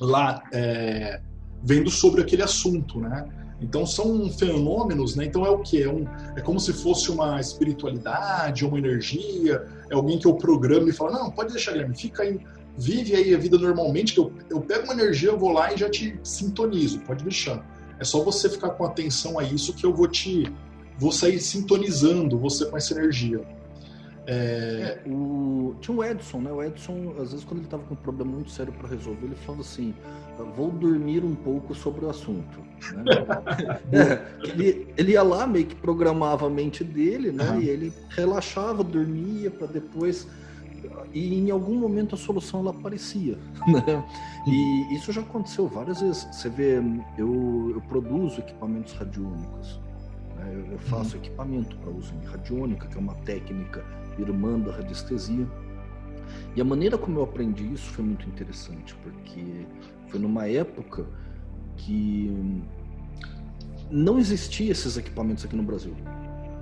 lá é, vendo sobre aquele assunto, né? Então são fenômenos, né? Então é o que é um, é como se fosse uma espiritualidade, uma energia, é alguém que eu programo e fala não, pode deixar, Guilherme, fica aí, vive aí a vida normalmente, que eu, eu pego uma energia, eu vou lá e já te sintonizo, pode deixar. É só você ficar com atenção a isso que eu vou te vou sair sintonizando você com essa energia. É... É, o... Tinha o Edson, né? O Edson, às vezes, quando ele estava com um problema muito sério para resolver, ele falava assim: vou dormir um pouco sobre o assunto. Né? é, ele, ele ia lá, meio que programava a mente dele, né? Uhum. E ele relaxava, dormia para depois. E em algum momento a solução ela aparecia. Né? E isso já aconteceu várias vezes. Você vê, eu, eu produzo equipamentos radiônicos. Né? Eu, eu faço uhum. equipamento para uso em radiônica, que é uma técnica irmã da radiestesia. E a maneira como eu aprendi isso foi muito interessante, porque foi numa época que não existia esses equipamentos aqui no Brasil.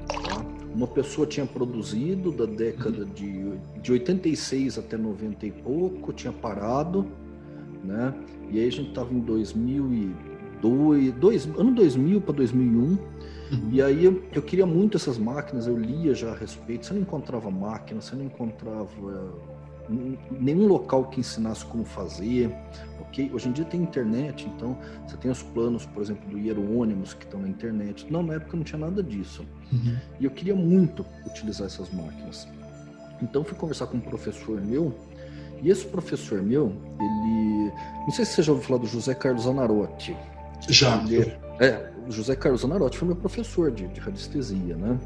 Tá? Uma pessoa tinha produzido da década de, de 86 até 90 e pouco, tinha parado, né? E aí a gente estava em 2002, dois, ano 2000 para 2001, Uhum. E aí eu, eu, queria muito essas máquinas, eu lia já a respeito, você não encontrava máquina, você não encontrava nenhum local que ensinasse como fazer, ok? Hoje em dia tem internet, então você tem os planos, por exemplo, do Hieronymus que estão na internet. Não, na época não tinha nada disso. Uhum. E eu queria muito utilizar essas máquinas. Então fui conversar com um professor meu, e esse professor meu, ele. Não sei se você já ouviu falar do José Carlos Anarotti. Já. Ele, é, o José Carlos Anarotti foi meu professor de, de radiestesia, né?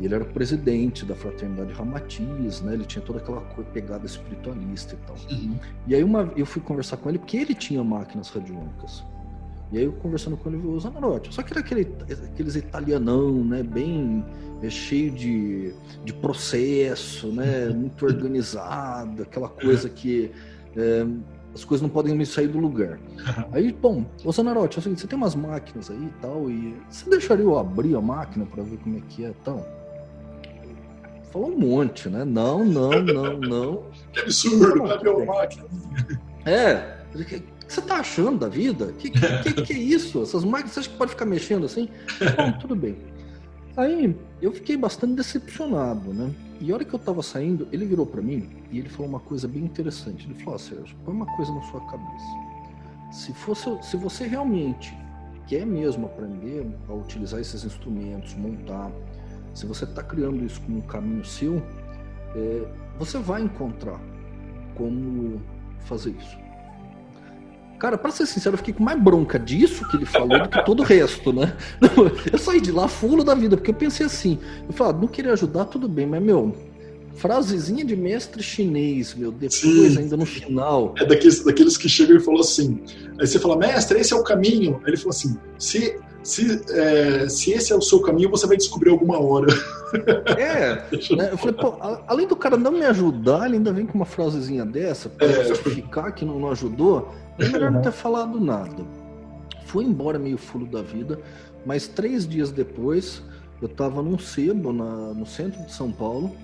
Ele era presidente da fraternidade Ramatiz, né? Ele tinha toda aquela pegada espiritualista e tal. Uhum. E aí uma, eu fui conversar com ele porque ele tinha máquinas radiônicas. E aí eu conversando com ele, o Zanarotti. Só que era aquele, aqueles italianão, né? Bem é, cheio de, de processo, né? Muito organizado, aquela coisa que é, as coisas não podem me sair do lugar. Aí, bom, ô Zanarotti, é o seguinte, você tem umas máquinas aí e tal, e você deixaria eu abrir a máquina para ver como é que é e tal? Falou um monte, né? Não, não, não, não. que absurdo, abrir uma máquina. É, o que, você tá achando da vida? Que, que, que, que é isso? Essas máquinas, você acha que pode ficar mexendo assim? Bom, tudo bem. Aí eu fiquei bastante decepcionado, né? E a hora que eu tava saindo, ele virou para mim e ele falou uma coisa bem interessante. Ele falou: ah, Sérgio, põe uma coisa na sua cabeça. Se, fosse, se você realmente quer mesmo aprender a utilizar esses instrumentos, montar, se você está criando isso como um caminho seu, é, você vai encontrar como fazer isso. Cara, para ser sincero, eu fiquei com mais bronca disso que ele falou do que todo o resto, né? Eu saí de lá fulo da vida, porque eu pensei assim, eu falei, ah, não queria ajudar, tudo bem, mas meu, frasezinha de mestre chinês, meu, depois Sim. ainda no final. É daqueles, daqueles que chegam e falam assim, aí você fala, mestre, esse é o caminho. Aí ele falou assim, se, se, é, se esse é o seu caminho, você vai descobrir alguma hora. É, né? eu falei, pô, além do cara não me ajudar, ele ainda vem com uma frasezinha dessa, pra é. justificar que não, não ajudou, é melhor não ter falado nada. Fui embora meio fulo da vida, mas três dias depois, eu tava num sebo na, no centro de São Paulo,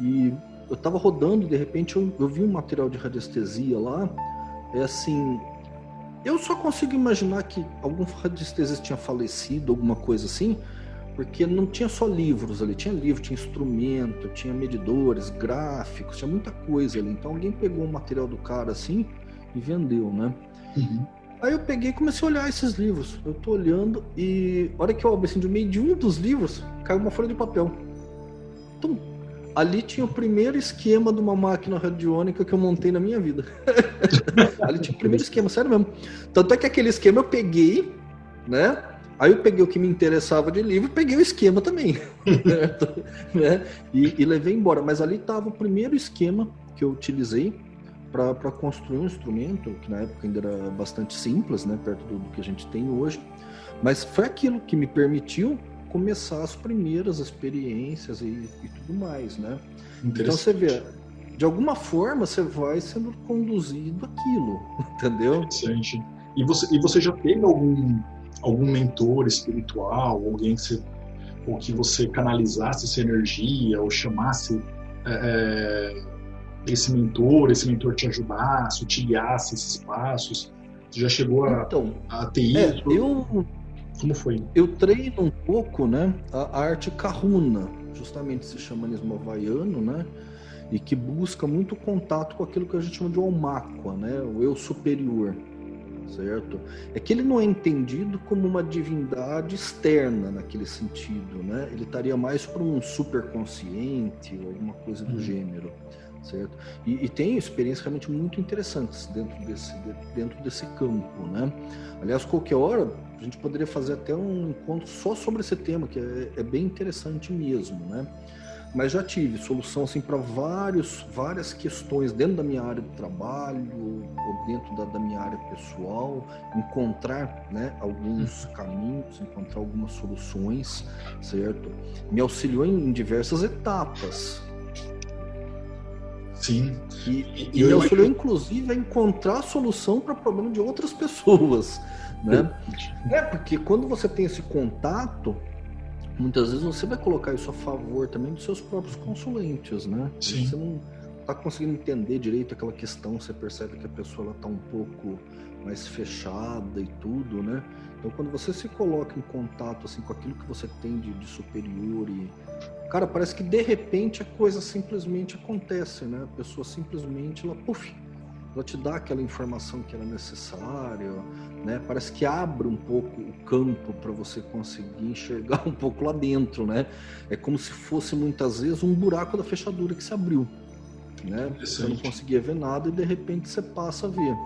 e eu tava rodando, de repente eu, eu vi um material de radiestesia lá. É assim. Eu só consigo imaginar que algum radiestesista tinha falecido, alguma coisa assim, porque não tinha só livros ali, tinha livro, tinha instrumento, tinha medidores, gráficos, tinha muita coisa ali. Então alguém pegou o material do cara assim e vendeu, né? Uhum. Aí eu peguei e comecei a olhar esses livros. Eu tô olhando e, a hora que eu abri assim, de meio de um dos livros, caiu uma folha de papel. Tum, Ali tinha o primeiro esquema de uma máquina radiônica que eu montei na minha vida. Ali tinha o primeiro esquema, sério mesmo. Tanto é que aquele esquema eu peguei, né? Aí eu peguei o que me interessava de livro peguei o esquema também. né? e, e, levei embora. Mas ali estava o primeiro esquema que eu utilizei para construir um instrumento, que na época ainda era bastante simples, né? Perto do, do que a gente tem hoje. Mas foi aquilo que me permitiu começar as primeiras experiências e, e tudo mais, né? Então você vê, de alguma forma você vai sendo conduzido aquilo, entendeu? Interessante. E você, e você já teve algum, algum mentor espiritual, alguém que você, ou que você canalizasse essa energia, ou chamasse é, é, esse mentor, esse mentor te ajudasse, te guiasse esses passos? Você já chegou a, então, a ter é, isso? Eu, como foi? Eu treino um pouco, né, a arte kahuna, justamente esse xamanismo havaiano, né, e que busca muito contato com aquilo que a gente chama de Omakwa, né, o eu superior, certo? É que ele não é entendido como uma divindade externa naquele sentido, né? Ele estaria mais para um superconsciente ou alguma coisa do hum. gênero certo? E, e, tem experiências realmente muito interessantes dentro desse, dentro desse campo, né? Aliás, qualquer hora a gente poderia fazer até um encontro só sobre esse tema, que é, é bem interessante mesmo, né? Mas já tive solução assim para vários várias questões dentro da minha área de trabalho ou dentro da, da minha área pessoal, encontrar, né, alguns uhum. caminhos, encontrar algumas soluções, certo? Me auxiliou em diversas etapas, Sim. E, e, e auxiliou, inclusive, a encontrar solução para problema de outras pessoas. Né? É, porque quando você tem esse contato, muitas vezes você vai colocar isso a favor também dos seus próprios consulentes, né? Sim. Você não está conseguindo entender direito aquela questão, você percebe que a pessoa está um pouco mais fechada e tudo, né? Então, quando você se coloca em contato assim com aquilo que você tem de, de superior e cara, parece que de repente a coisa simplesmente acontece, né? A pessoa simplesmente ela, puff, ela te dá aquela informação que era necessária, né? Parece que abre um pouco o campo para você conseguir enxergar um pouco lá dentro, né? É como se fosse muitas vezes um buraco da fechadura que se abriu, né? Você não conseguia ver nada e de repente você passa a ver.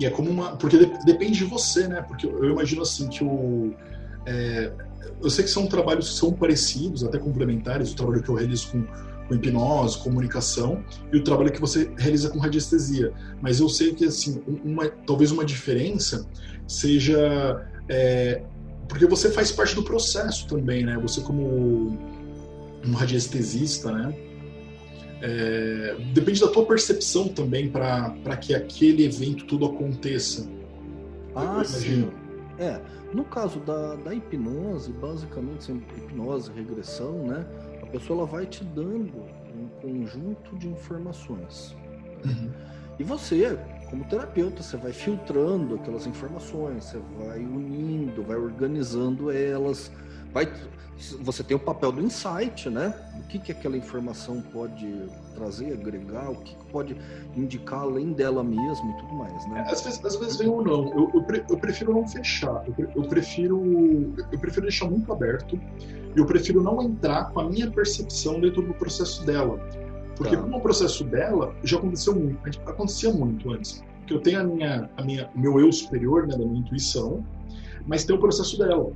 E é como uma. Porque depende de você, né? Porque eu imagino assim que o. É, eu sei que são trabalhos que são parecidos, até complementares, o trabalho que eu realizo com, com hipnose, comunicação, e o trabalho que você realiza com radiestesia. Mas eu sei que, assim, uma, talvez uma diferença seja. É, porque você faz parte do processo também, né? Você, como um radiestesista, né? É, depende da tua percepção também para que aquele evento tudo aconteça. Ah, sim. É, no caso da, da hipnose, basicamente, sempre hipnose, regressão, né? A pessoa ela vai te dando um conjunto de informações. Uhum. E você, como terapeuta, você vai filtrando aquelas informações, você vai unindo, vai organizando elas vai, você tem o papel do insight, né? O que, que aquela informação pode trazer, agregar, o que, que pode indicar além dela mesma e tudo mais, né? Às vezes, às vezes vem ou não. Eu, eu, eu, prefiro não fechar. Eu, eu, prefiro, eu prefiro deixar muito aberto. Eu prefiro não entrar com a minha percepção dentro do processo dela. Porque tá. como o processo dela já aconteceu muito, acontecia muito antes. Porque eu tenho a minha, a minha, o meu eu superior, né, da minha intuição, mas tem o processo dela.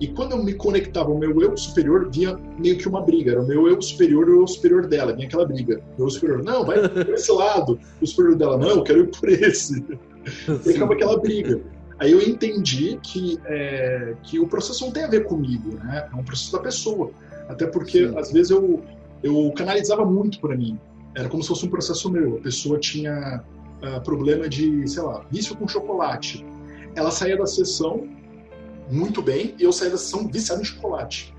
E quando eu me conectava ao meu eu superior, vinha meio que uma briga. Era o meu eu superior e o eu superior dela. Vinha aquela briga. O eu superior, não, vai por esse lado. O superior dela, não, eu quero ir por esse. E ficava aquela briga. Aí eu entendi que, é, que o processo não tem a ver comigo, né? É um processo da pessoa. Até porque, Sim. às vezes, eu, eu canalizava muito para mim. Era como se fosse um processo meu. A pessoa tinha uh, problema de, sei lá, vício com chocolate. Ela saía da sessão muito bem e eu saía da sessão viciado em chocolate.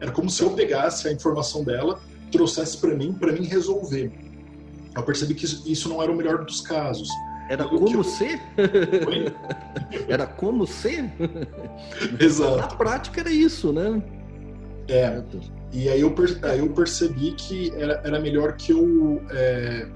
Era como se eu pegasse a informação dela, trouxesse para mim, para mim resolver. Eu percebi que isso não era o melhor dos casos. Era como eu... ser? era como ser? Exato. Na prática era isso, né? É. E aí eu, aí eu percebi que era, era melhor que eu é,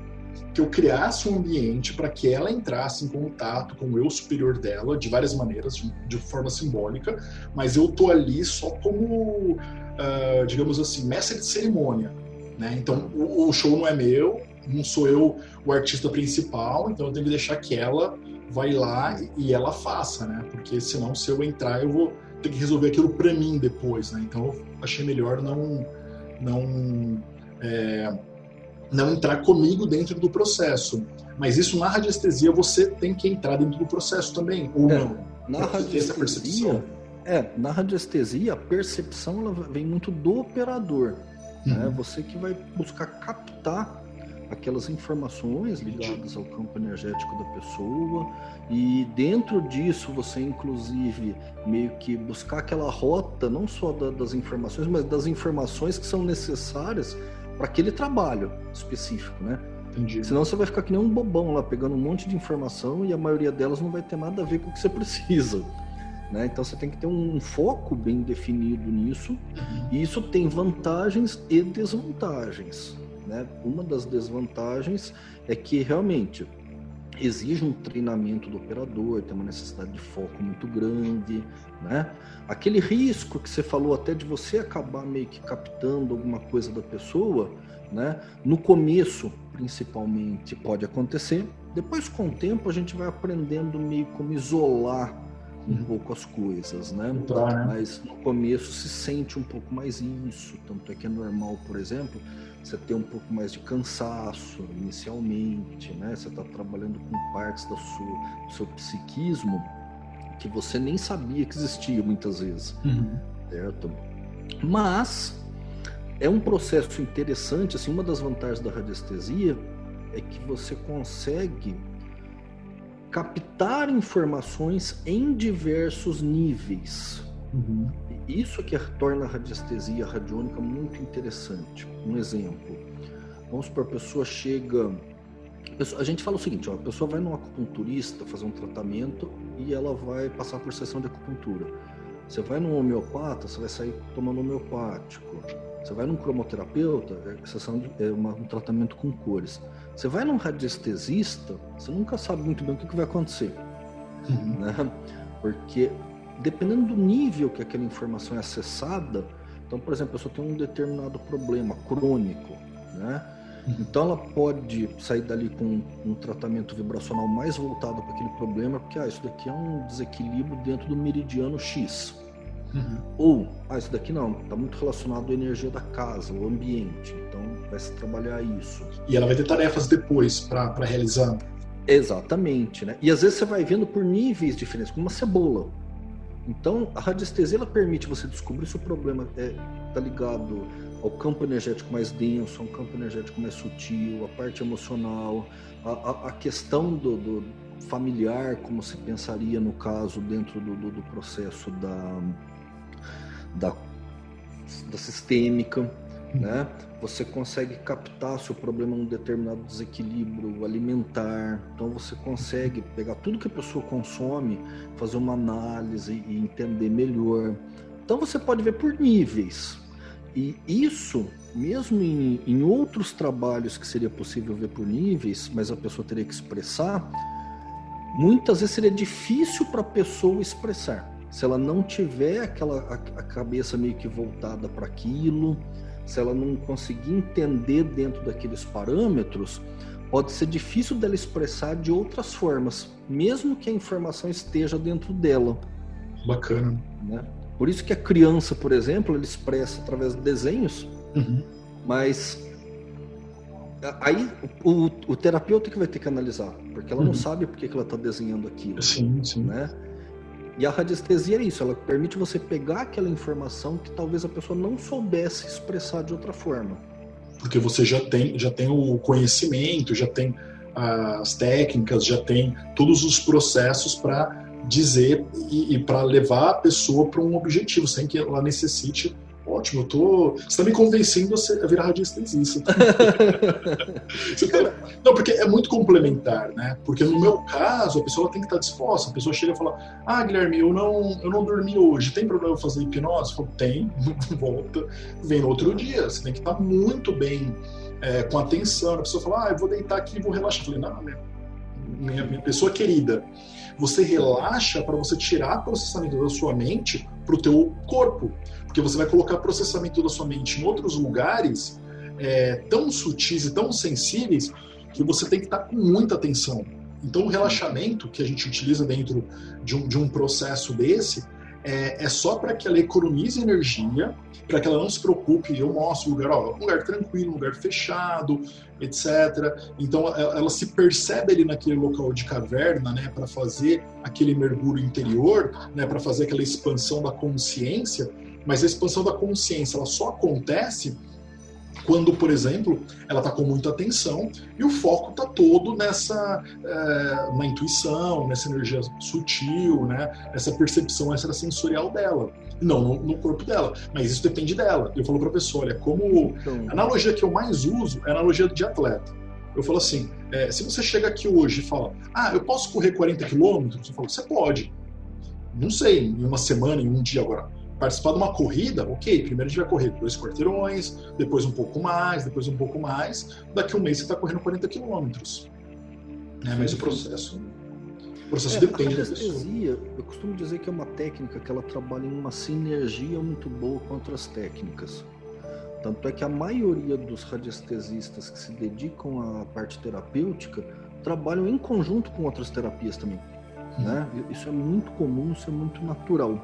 que eu criasse um ambiente para que ela entrasse em contato com o eu superior dela de várias maneiras, de, forma simbólica, mas eu tô ali só como, uh, digamos assim, mestre de cerimônia. Né? Então o, o, show não é meu, não sou eu o artista principal, então eu tenho que deixar que ela vai lá e, e ela faça, né? Porque senão se eu entrar eu vou ter que resolver aquilo para mim depois, né? Então eu achei melhor não não é, não entrar comigo dentro do processo. Mas isso na radiestesia você tem que entrar dentro do processo também, ou é, não? Na radiestesia, é, na radiestesia a percepção ela vem muito do operador. Né? Uhum. Né? Você que vai buscar captar aquelas informações ligadas ao campo energético da pessoa e dentro disso você inclusive meio que buscar aquela rota não só da, das informações mas das informações que são necessárias para aquele trabalho específico, né? Entendi. Senão você vai ficar que nem um bobão lá, pegando um monte de informação e a maioria delas não vai ter nada a ver com o que você precisa. Né? Então você tem que ter um foco bem definido nisso, e isso tem vantagens e desvantagens. Né? Uma das desvantagens é que realmente exige um treinamento do operador, tem uma necessidade de foco muito grande, né? Aquele risco que você falou até de você acabar meio que captando alguma coisa da pessoa, né? No começo, principalmente, pode acontecer. Depois, com o tempo, a gente vai aprendendo meio como isolar um uhum. pouco as coisas, né? né? Mas no começo se sente um pouco mais isso, tanto é que é normal, por exemplo, você ter um pouco mais de cansaço inicialmente, né? Você está trabalhando com partes do seu, do seu psiquismo que você nem sabia que existia muitas vezes, uhum. certo? Mas é um processo interessante, assim, uma das vantagens da radiestesia é que você consegue captar informações em diversos níveis. Uhum. Isso que torna a radiestesia radiônica muito interessante. Um exemplo, vamos supor, a pessoa chega a gente fala o seguinte, ó, a pessoa vai num acupunturista fazer um tratamento e ela vai passar por sessão de acupuntura. Você vai num homeopata, você vai sair tomando homeopático. Você vai num cromoterapeuta, é, sessão de, é uma, um tratamento com cores. Você vai num radiestesista, você nunca sabe muito bem o que, que vai acontecer. Uhum. Né? Porque dependendo do nível que aquela informação é acessada, então, por exemplo, a pessoa tem um determinado problema crônico, né? Então ela pode sair dali com um tratamento vibracional mais voltado para aquele problema, porque ah, isso daqui é um desequilíbrio dentro do meridiano X. Uhum. Ou, ah, isso daqui não, está muito relacionado à energia da casa, ao ambiente. Então vai se trabalhar isso. E ela vai ter tarefas depois para realizar. Exatamente, né? E às vezes você vai vendo por níveis diferentes, como uma cebola. Então, a radiestesia ela permite você descobrir se o problema está é, tá ligado ao campo energético mais denso, a um campo energético mais sutil, a parte emocional, a, a, a questão do, do, familiar, como se pensaria no caso dentro do, do, do processo da, da, da sistêmica. Uhum. Né? Você consegue captar se o problema é um determinado desequilíbrio alimentar. Então você consegue pegar tudo que a pessoa consome, fazer uma análise e entender melhor Então você pode ver por níveis. E isso, mesmo em, em outros trabalhos que seria possível ver por níveis, mas a pessoa teria que expressar, muitas vezes seria difícil para a pessoa expressar. Se ela não tiver aquela a, a cabeça meio que voltada para aquilo, se ela não conseguir entender dentro daqueles parâmetros, pode ser difícil dela expressar de outras formas, mesmo que a informação esteja dentro dela. Bacana. Né? Por isso que a criança, por exemplo, ele expressa através de desenhos, uhum. mas aí o, o, terapeuta que vai ter que analisar, porque ela uhum. não sabe por que ela está desenhando aquilo. Sim, sim. Né? E a radiestesia é isso, ela permite você pegar aquela informação que talvez a pessoa não soubesse expressar de outra forma. Porque você já tem, já tem o conhecimento, já tem as técnicas, já tem todos os processos para dizer e, e para levar a pessoa para um objetivo, sem que ela necessite Ótimo, eu tô. Você está me convencendo a virar radiestesista. tá... Não, porque é muito complementar, né? Porque no meu caso, a pessoa tem que estar disposta. A pessoa chega e fala: Ah, Guilherme, eu não, eu não dormi hoje. Tem problema eu fazer hipnose? Eu falo, tem, volta, vem no outro dia. Você tem que estar muito bem é, com atenção. A pessoa fala: Ah, eu vou deitar aqui e vou relaxar. Eu falei: Não, minha, minha pessoa querida, você relaxa para você tirar processamento da sua mente para o teu corpo, porque você vai colocar processamento da sua mente em outros lugares é, tão sutis e tão sensíveis que você tem que estar com muita atenção. Então, o relaxamento que a gente utiliza dentro de um, de um processo desse é, é só para que ela economize energia, para que ela não se preocupe. Eu mostro o lugar, ó, um lugar tranquilo, um lugar fechado, etc. Então ela, se percebe ali naquele local de caverna, né, para fazer aquele mergulho interior, né, para fazer aquela expansão da consciência. Mas a expansão da consciência ela só acontece quando, por exemplo, ela está com muita atenção e o foco está todo nessa é, na intuição, nessa energia sutil, né, essa percepção extrasensorial dela, não no, no, corpo dela, mas isso depende dela. Eu falo para a pessoa, olha, como então... a analogia que eu mais uso é a analogia de atleta. Eu falo assim, é, se você chega aqui hoje e fala, ah, eu posso correr 40 quilômetros? Eu falo, você pode. Não sei, em uma semana, em um dia agora participar de uma corrida, ok, primeiro a gente vai correr dois quarteirões, depois um pouco mais, depois um pouco mais, daqui a um mês você está correndo 40 quilômetros. Né? Mas o processo, o processo é, depende a radiestesia, Eu costumo dizer que é uma técnica que ela trabalha em uma sinergia muito boa com outras técnicas. Tanto é que a maioria dos radiestesistas que se dedicam à parte terapêutica trabalham em conjunto com outras terapias também. Hum. Né? Isso é muito comum, isso é muito natural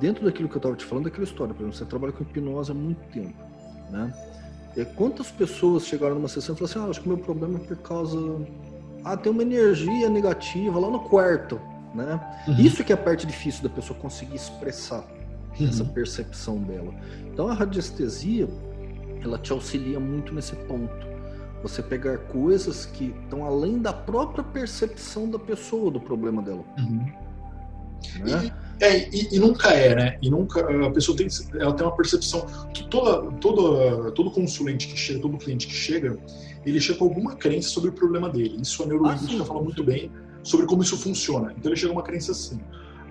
dentro daquilo que eu estava te falando, daquela história, por exemplo, você trabalha com hipnose há muito tempo, né? E quantas pessoas chegaram numa sessão e falaram assim, ah, acho que o meu problema é por causa... Ah, tem uma energia negativa lá no quarto, né? Uhum. Isso que é a parte difícil da pessoa conseguir expressar uhum. essa percepção dela. Então a radiestesia, ela te auxilia muito nesse ponto. Você pegar coisas que estão além da própria percepção da pessoa do problema dela. Uhum. Né? É, e, e, nunca é, né? E nunca a pessoa tem, ela tem uma percepção. Toda, toda, todo consulente que chega, todo cliente que chega, ele chega com alguma crença sobre o problema dele. Isso a neurolinguística ah, fala muito bem sobre como isso funciona. Então ele chega com uma crença assim: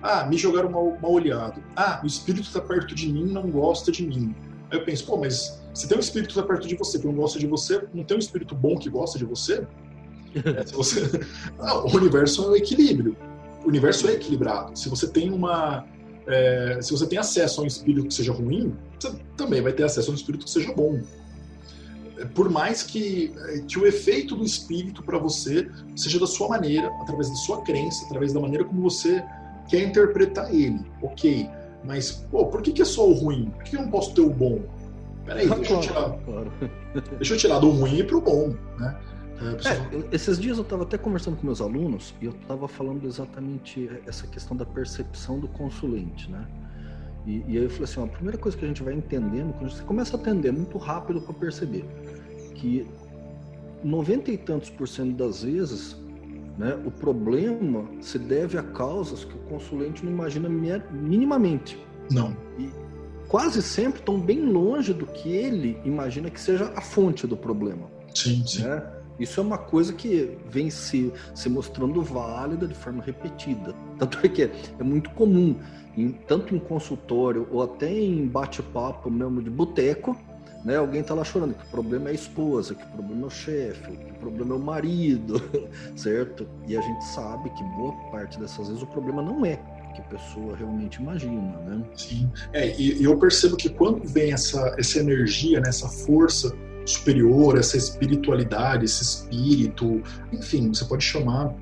ah, me jogaram mal, mal olhado. Ah, o espírito está perto de mim, não gosta de mim. Aí eu penso, pô, mas se tem um espírito que está perto de você que não gosta de você, não tem um espírito bom que gosta de você? É, você... ah, o universo é um equilíbrio o universo é equilibrado. Se você tem uma. É, se você tem acesso a um espírito que seja ruim, você também vai ter acesso a um espírito que seja bom. É, por mais que, que o efeito do espírito para você seja da sua maneira, através da sua crença, através da maneira como você quer interpretar ele, ok. Mas, pô, por que, que é só o ruim? Por que eu não posso ter o bom? Peraí, deixa eu tirar. Deixa eu tirar do ruim para o bom, né? É, esses dias eu estava até conversando com meus alunos e eu estava falando exatamente essa questão da percepção do consulente, né? E, e, aí eu falei assim, ó, a primeira coisa que a gente vai entendendo, quando você começa a atender muito rápido para perceber que 90 e tantos por cento das vezes, né, o problema se deve a causas que o consulente não imagina minimamente. Não. E quase sempre estão bem longe do que ele imagina que seja a fonte do problema. Sim, sim. Né? Isso é uma coisa que vem se, se mostrando válida de forma repetida. Tanto é que é, muito comum, em, tanto em consultório ou até em bate-papo mesmo de boteco, né? Alguém tá lá chorando que o problema é a esposa, que o problema é o chefe, que o problema é o marido, certo? E a gente sabe que boa parte dessas vezes o problema não é que a pessoa realmente imagina, né? Sim. É, e, e eu percebo que quando vem essa, essa energia, né, essa força superior, essa espiritualidade, esse espírito, enfim, você pode chamar,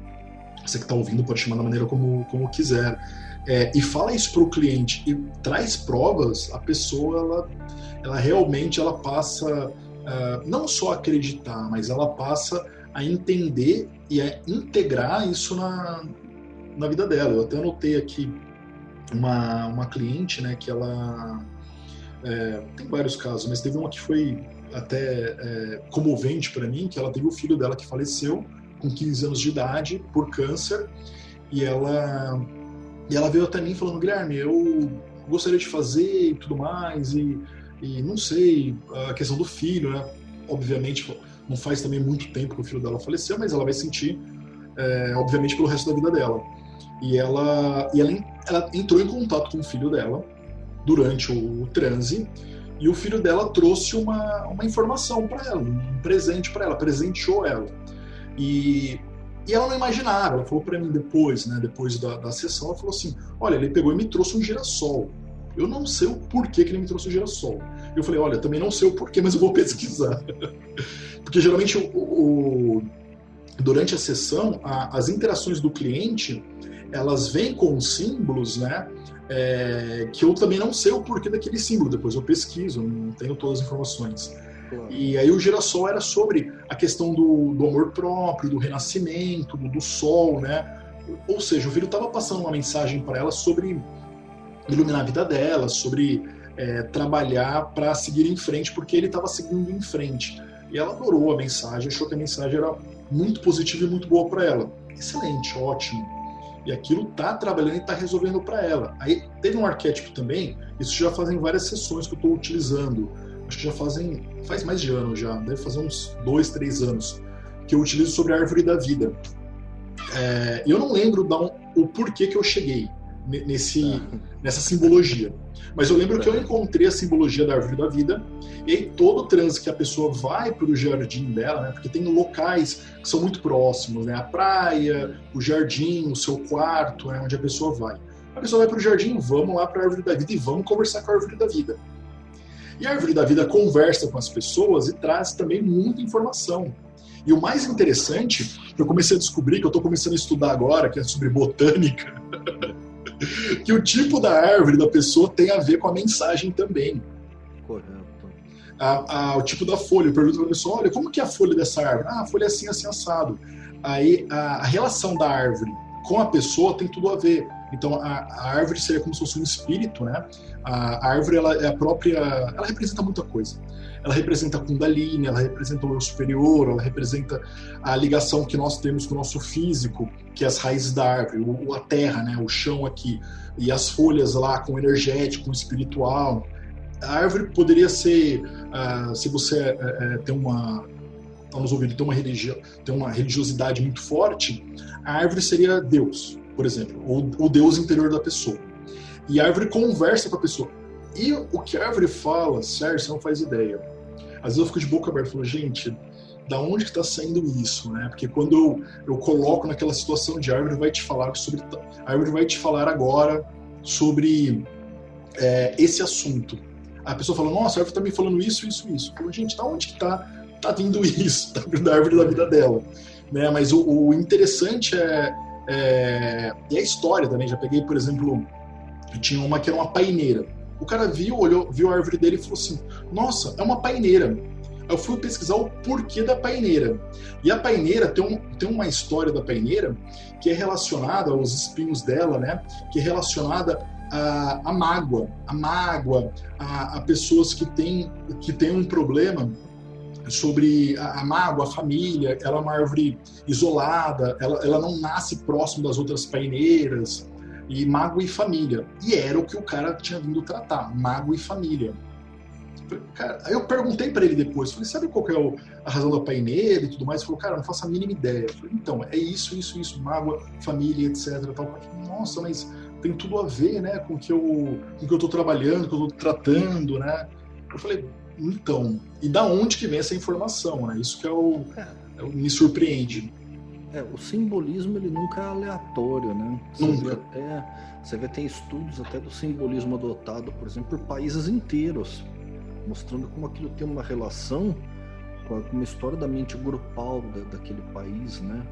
você que está ouvindo pode chamar da maneira como, como quiser, é, e fala isso para o cliente e traz provas, a pessoa ela, ela realmente ela passa uh, não só a acreditar, mas ela passa a entender e a integrar isso na, na vida dela. Eu até anotei aqui uma, uma cliente, né, que ela é, tem vários casos, mas teve uma que foi até é, comovente para mim, que ela teve o filho dela que faleceu com 15 anos de idade por câncer e ela e ela veio até mim falando Guilherme, eu gostaria de fazer e tudo mais e, e não sei a questão do filho, né? Obviamente não faz também muito tempo que o filho dela faleceu, mas ela vai sentir é, obviamente pelo resto da vida dela. E ela e ela, ela entrou em contato com o filho dela durante o, o transe e o filho dela trouxe uma, uma informação para ela, um presente para ela, presenteou ela. E, e ela não imaginava, ela falou para mim depois, né, depois da, da sessão, ela falou assim: Olha, ele pegou e me trouxe um girassol. Eu não sei o porquê que ele me trouxe um girassol. Eu falei: Olha, também não sei o porquê, mas eu vou pesquisar. Porque geralmente o, o, durante a sessão, a, as interações do cliente elas vêm com símbolos, né? É, que eu também não sei o porquê daquele símbolo, depois eu pesquiso, não tenho todas as informações. Claro. E aí o girassol era sobre a questão do, do amor próprio, do renascimento, do, do, sol, né? Ou seja, o filho estava passando uma mensagem para ela sobre iluminar a vida dela, sobre é, trabalhar para seguir em frente, porque ele estava seguindo em frente. E ela adorou a mensagem, achou que a mensagem era muito positiva e muito boa para ela. Excelente, ótimo e aquilo tá trabalhando e tá resolvendo para ela. Aí teve um arquétipo também, isso já fazem várias sessões que eu estou utilizando. Acho que já fazem, faz mais de ano já, deve fazer uns dois, três anos, que eu utilizo sobre a árvore da vida. É, eu não lembro da, o porquê que eu cheguei nesse, tá. nessa simbologia. Mas eu lembro que eu encontrei a simbologia da árvore da vida, e todo o trânsito que a pessoa vai para o jardim dela, né, porque tem locais que são muito próximos, né, a praia, o jardim, o seu quarto, é onde a pessoa vai. A pessoa vai para o jardim, vamos lá para a árvore da vida e vamos conversar com a árvore da vida. E a árvore da vida conversa com as pessoas e traz também muita informação. E o mais interessante, que eu comecei a descobrir, que eu estou começando a estudar agora, que é sobre botânica, que o tipo da árvore da pessoa tem a ver com a mensagem também. Correto. A, a, o tipo da folha. Eu pergunto para a pessoa: olha, como que é a folha dessa árvore? Ah, a folha é assim, assim, assado. Aí a, a relação da árvore com a pessoa tem tudo a ver. Então a, a, árvore seria como se fosse um espírito, né? A, a árvore ela é a própria, ela representa muita coisa. Ela representa a Kundalini, ela representa o eu superior, ela representa a ligação que nós temos com o nosso físico, que é as raízes da árvore, o, a terra, né? O chão aqui e as folhas lá com energético, com espiritual. A árvore poderia ser, uh, se você uh, tem uma está ouvindo tem uma religião, tem uma religiosidade muito forte, a árvore seria Deus por exemplo, o, o Deus interior da pessoa. E a árvore conversa com a pessoa. E o que a árvore fala, você não faz ideia. Às vezes eu fico de boca aberta falo, gente, da onde que está saindo isso, né? Porque quando eu, eu coloco naquela situação de árvore, vai te falar sobre. A árvore vai te falar agora sobre é, esse assunto. A pessoa fala, nossa, a árvore está me falando isso, isso, isso. Eu falo, gente, da onde que está tá vindo isso? Tá vindo da árvore da vida dela. Né? Mas o, o interessante é é, e a história também, já peguei, por exemplo, tinha uma que era uma paineira. O cara viu, olhou, viu a árvore dele e falou assim: Nossa, é uma paineira. Eu fui pesquisar o porquê da paineira. E a paineira tem, um, tem uma história da paineira que é relacionada aos espinhos dela, né? Que é relacionada à, à mágoa, a mágoa, a, a pessoas que têm que têm um problema sobre a, a mágoa, a família, ela é uma árvore isolada, ela, ela não nasce próximo das outras paineiras, e mágoa e família. E era o que o cara tinha vindo tratar, mágoa e família. Cara, aí eu perguntei para ele depois, falei, sabe qual é a razão da paineira e tudo mais? Ele falou, cara, não faço a mínima ideia. Eu falei, então, é isso, isso, isso, mágoa, família, etc. Tal. Nossa, mas tem tudo a ver, né, com o que eu, com que eu tô trabalhando, com o que eu tô tratando, né? Eu falei, então, e da onde que vem essa informação, né? Isso que é o, é o me surpreende. É, o simbolismo ele nunca é aleatório, né? Você nunca. Vê até, você vê tem estudos até do simbolismo adotado, por exemplo, por países inteiros, mostrando como aquilo tem uma relação com uma história da mente grupal da, daquele país, né?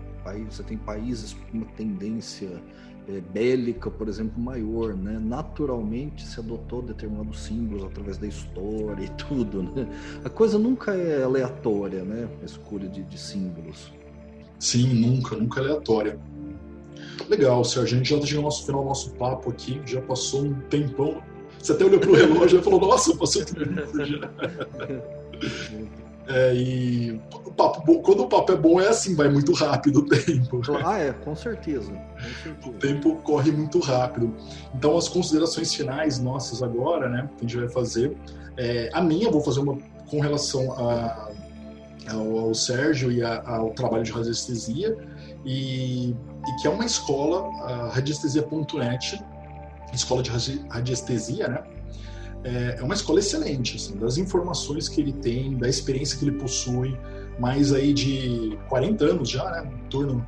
Você tem países com uma tendência é, bélica, por exemplo, maior, né? Naturalmente se adotou determinados símbolos através da história e tudo, né? A coisa nunca é aleatória, né? A escolha de, de símbolos. Sim, nunca, nunca aleatória. Legal, Sérgio. A gente já chegando ao nosso final do nosso papo aqui, já passou um tempão. Você até olhou para o relógio e falou, nossa, passou tempo já. É, e o papo, quando o papo é bom, é assim, vai muito rápido o tempo. Ah, é, com certeza. Com certeza. O tempo corre muito rápido. Então, as considerações finais nossas agora, né, que a gente vai fazer. É, a minha, eu vou fazer uma com relação a, ao, ao Sérgio e a, ao trabalho de radiestesia, e, e que é uma escola, a radiestesia.net, escola de radiestesia, né? É, é uma escola excelente, assim, das informações que ele tem, da experiência que ele possui, mais aí de 40 anos já, né? Em torno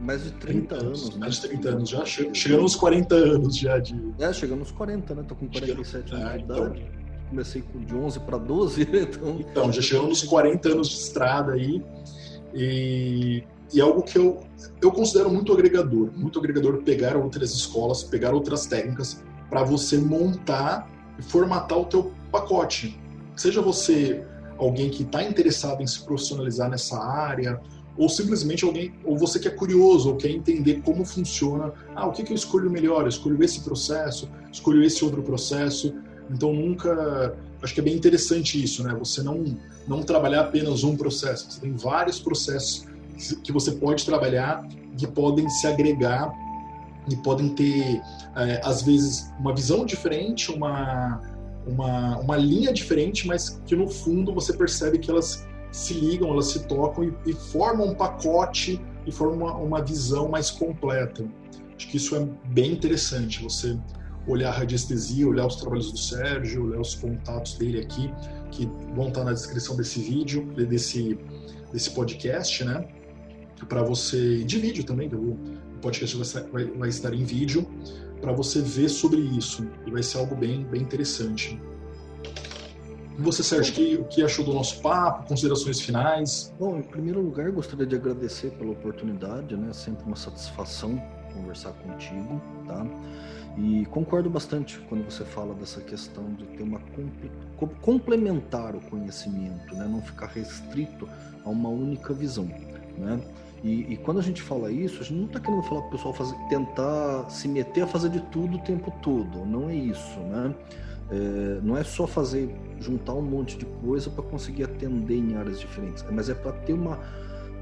mais de 30, 30 anos, né? Mais de 30 anos já. Chegando nos 40 anos já de. É, chegando nos 40, né? Tô com 47 anos de então. idade. Então... Comecei com de 11 para 12, então. Então, já chegamos nos 40 anos de estrada aí. E, e é algo que eu, eu considero muito agregador. Muito agregador pegar outras escolas, pegar outras técnicas para você montar e formatar o teu pacote. Seja você alguém que está interessado em se profissionalizar nessa área, ou simplesmente alguém, ou você que é curioso, ou quer entender como funciona. Ah, o que, que eu escolho melhor? Eu escolho esse processo, escolho esse outro processo. Então nunca, acho que é bem interessante isso, né? Você não não trabalhar apenas um processo. Você tem vários processos que você pode trabalhar que podem se agregar e podem ter é, às vezes uma visão diferente, uma uma, uma linha diferente, mas que no fundo você percebe que elas se ligam, elas se tocam e, e formam um pacote e formam uma, uma visão mais completa. Acho que isso é bem interessante, você olhar a radiestesia, olhar os trabalhos do Sérgio, olhar os contatos dele aqui, que vão estar na descrição desse vídeo, desse, desse podcast, né? Para você, de vídeo também, o podcast vai, vai, estar em vídeo, para você ver sobre isso, e vai ser algo bem, bem interessante. E você, Sérgio, que, o que achou do nosso papo? Considerações finais? Bom, em primeiro lugar, gostaria de agradecer pela oportunidade, né? Sempre uma satisfação conversar contigo, tá? E concordo bastante quando você fala dessa questão de ter uma complementar o conhecimento, né? Não ficar restrito a uma única visão, né? E, e, quando a gente fala isso, a gente não está querendo falar para o pessoal fazer, tentar se meter a fazer de tudo o tempo todo. Não é isso, né? É, não é só fazer juntar um monte de coisa para conseguir atender em áreas diferentes, mas é para ter uma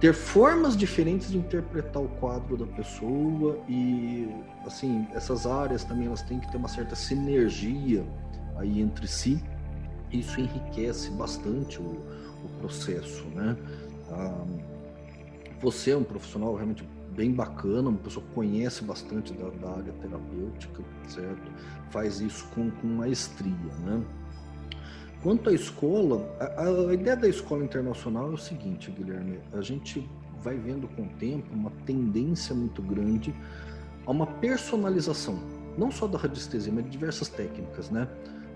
ter formas diferentes de interpretar o quadro da pessoa e assim essas áreas também elas têm que ter uma certa sinergia aí entre si. Isso enriquece bastante o, o processo né? Ah, você é um profissional realmente bem bacana uma pessoa que conhece bastante da, da área terapêutica certo? Faz isso com, com maestria né Quanto à escola, a, a, ideia da escola internacional é o seguinte, Guilherme: a gente vai vendo com o tempo uma tendência muito grande a uma personalização, não só da radiestesia, mas de diversas técnicas, né?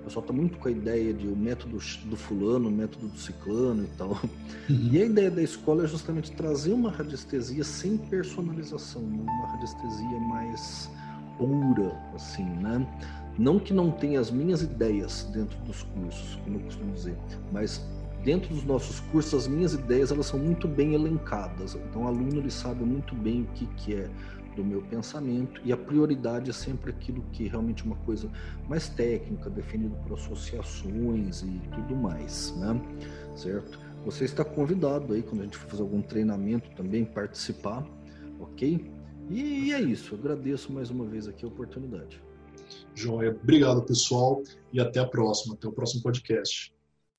O pessoal está muito com a ideia de o método do fulano, o método do ciclano e tal. Uhum. E a ideia da escola é justamente trazer uma radiestesia sem personalização, uma radiestesia mais pura, assim, né? Não que não tenha as minhas ideias dentro dos cursos, como eu costumo dizer, mas dentro dos nossos cursos as minhas ideias elas são muito bem elencadas. Então o aluno ele sabe muito bem o que, que é do meu pensamento e a prioridade é sempre aquilo que é realmente uma coisa mais técnica, definido por associações e tudo mais, né? Certo? Você está convidado aí quando a gente for fazer algum treinamento também participar, ok? E é isso. Eu agradeço mais uma vez aqui a oportunidade. Joia. Obrigado, pessoal, e até a próxima. Até o próximo podcast.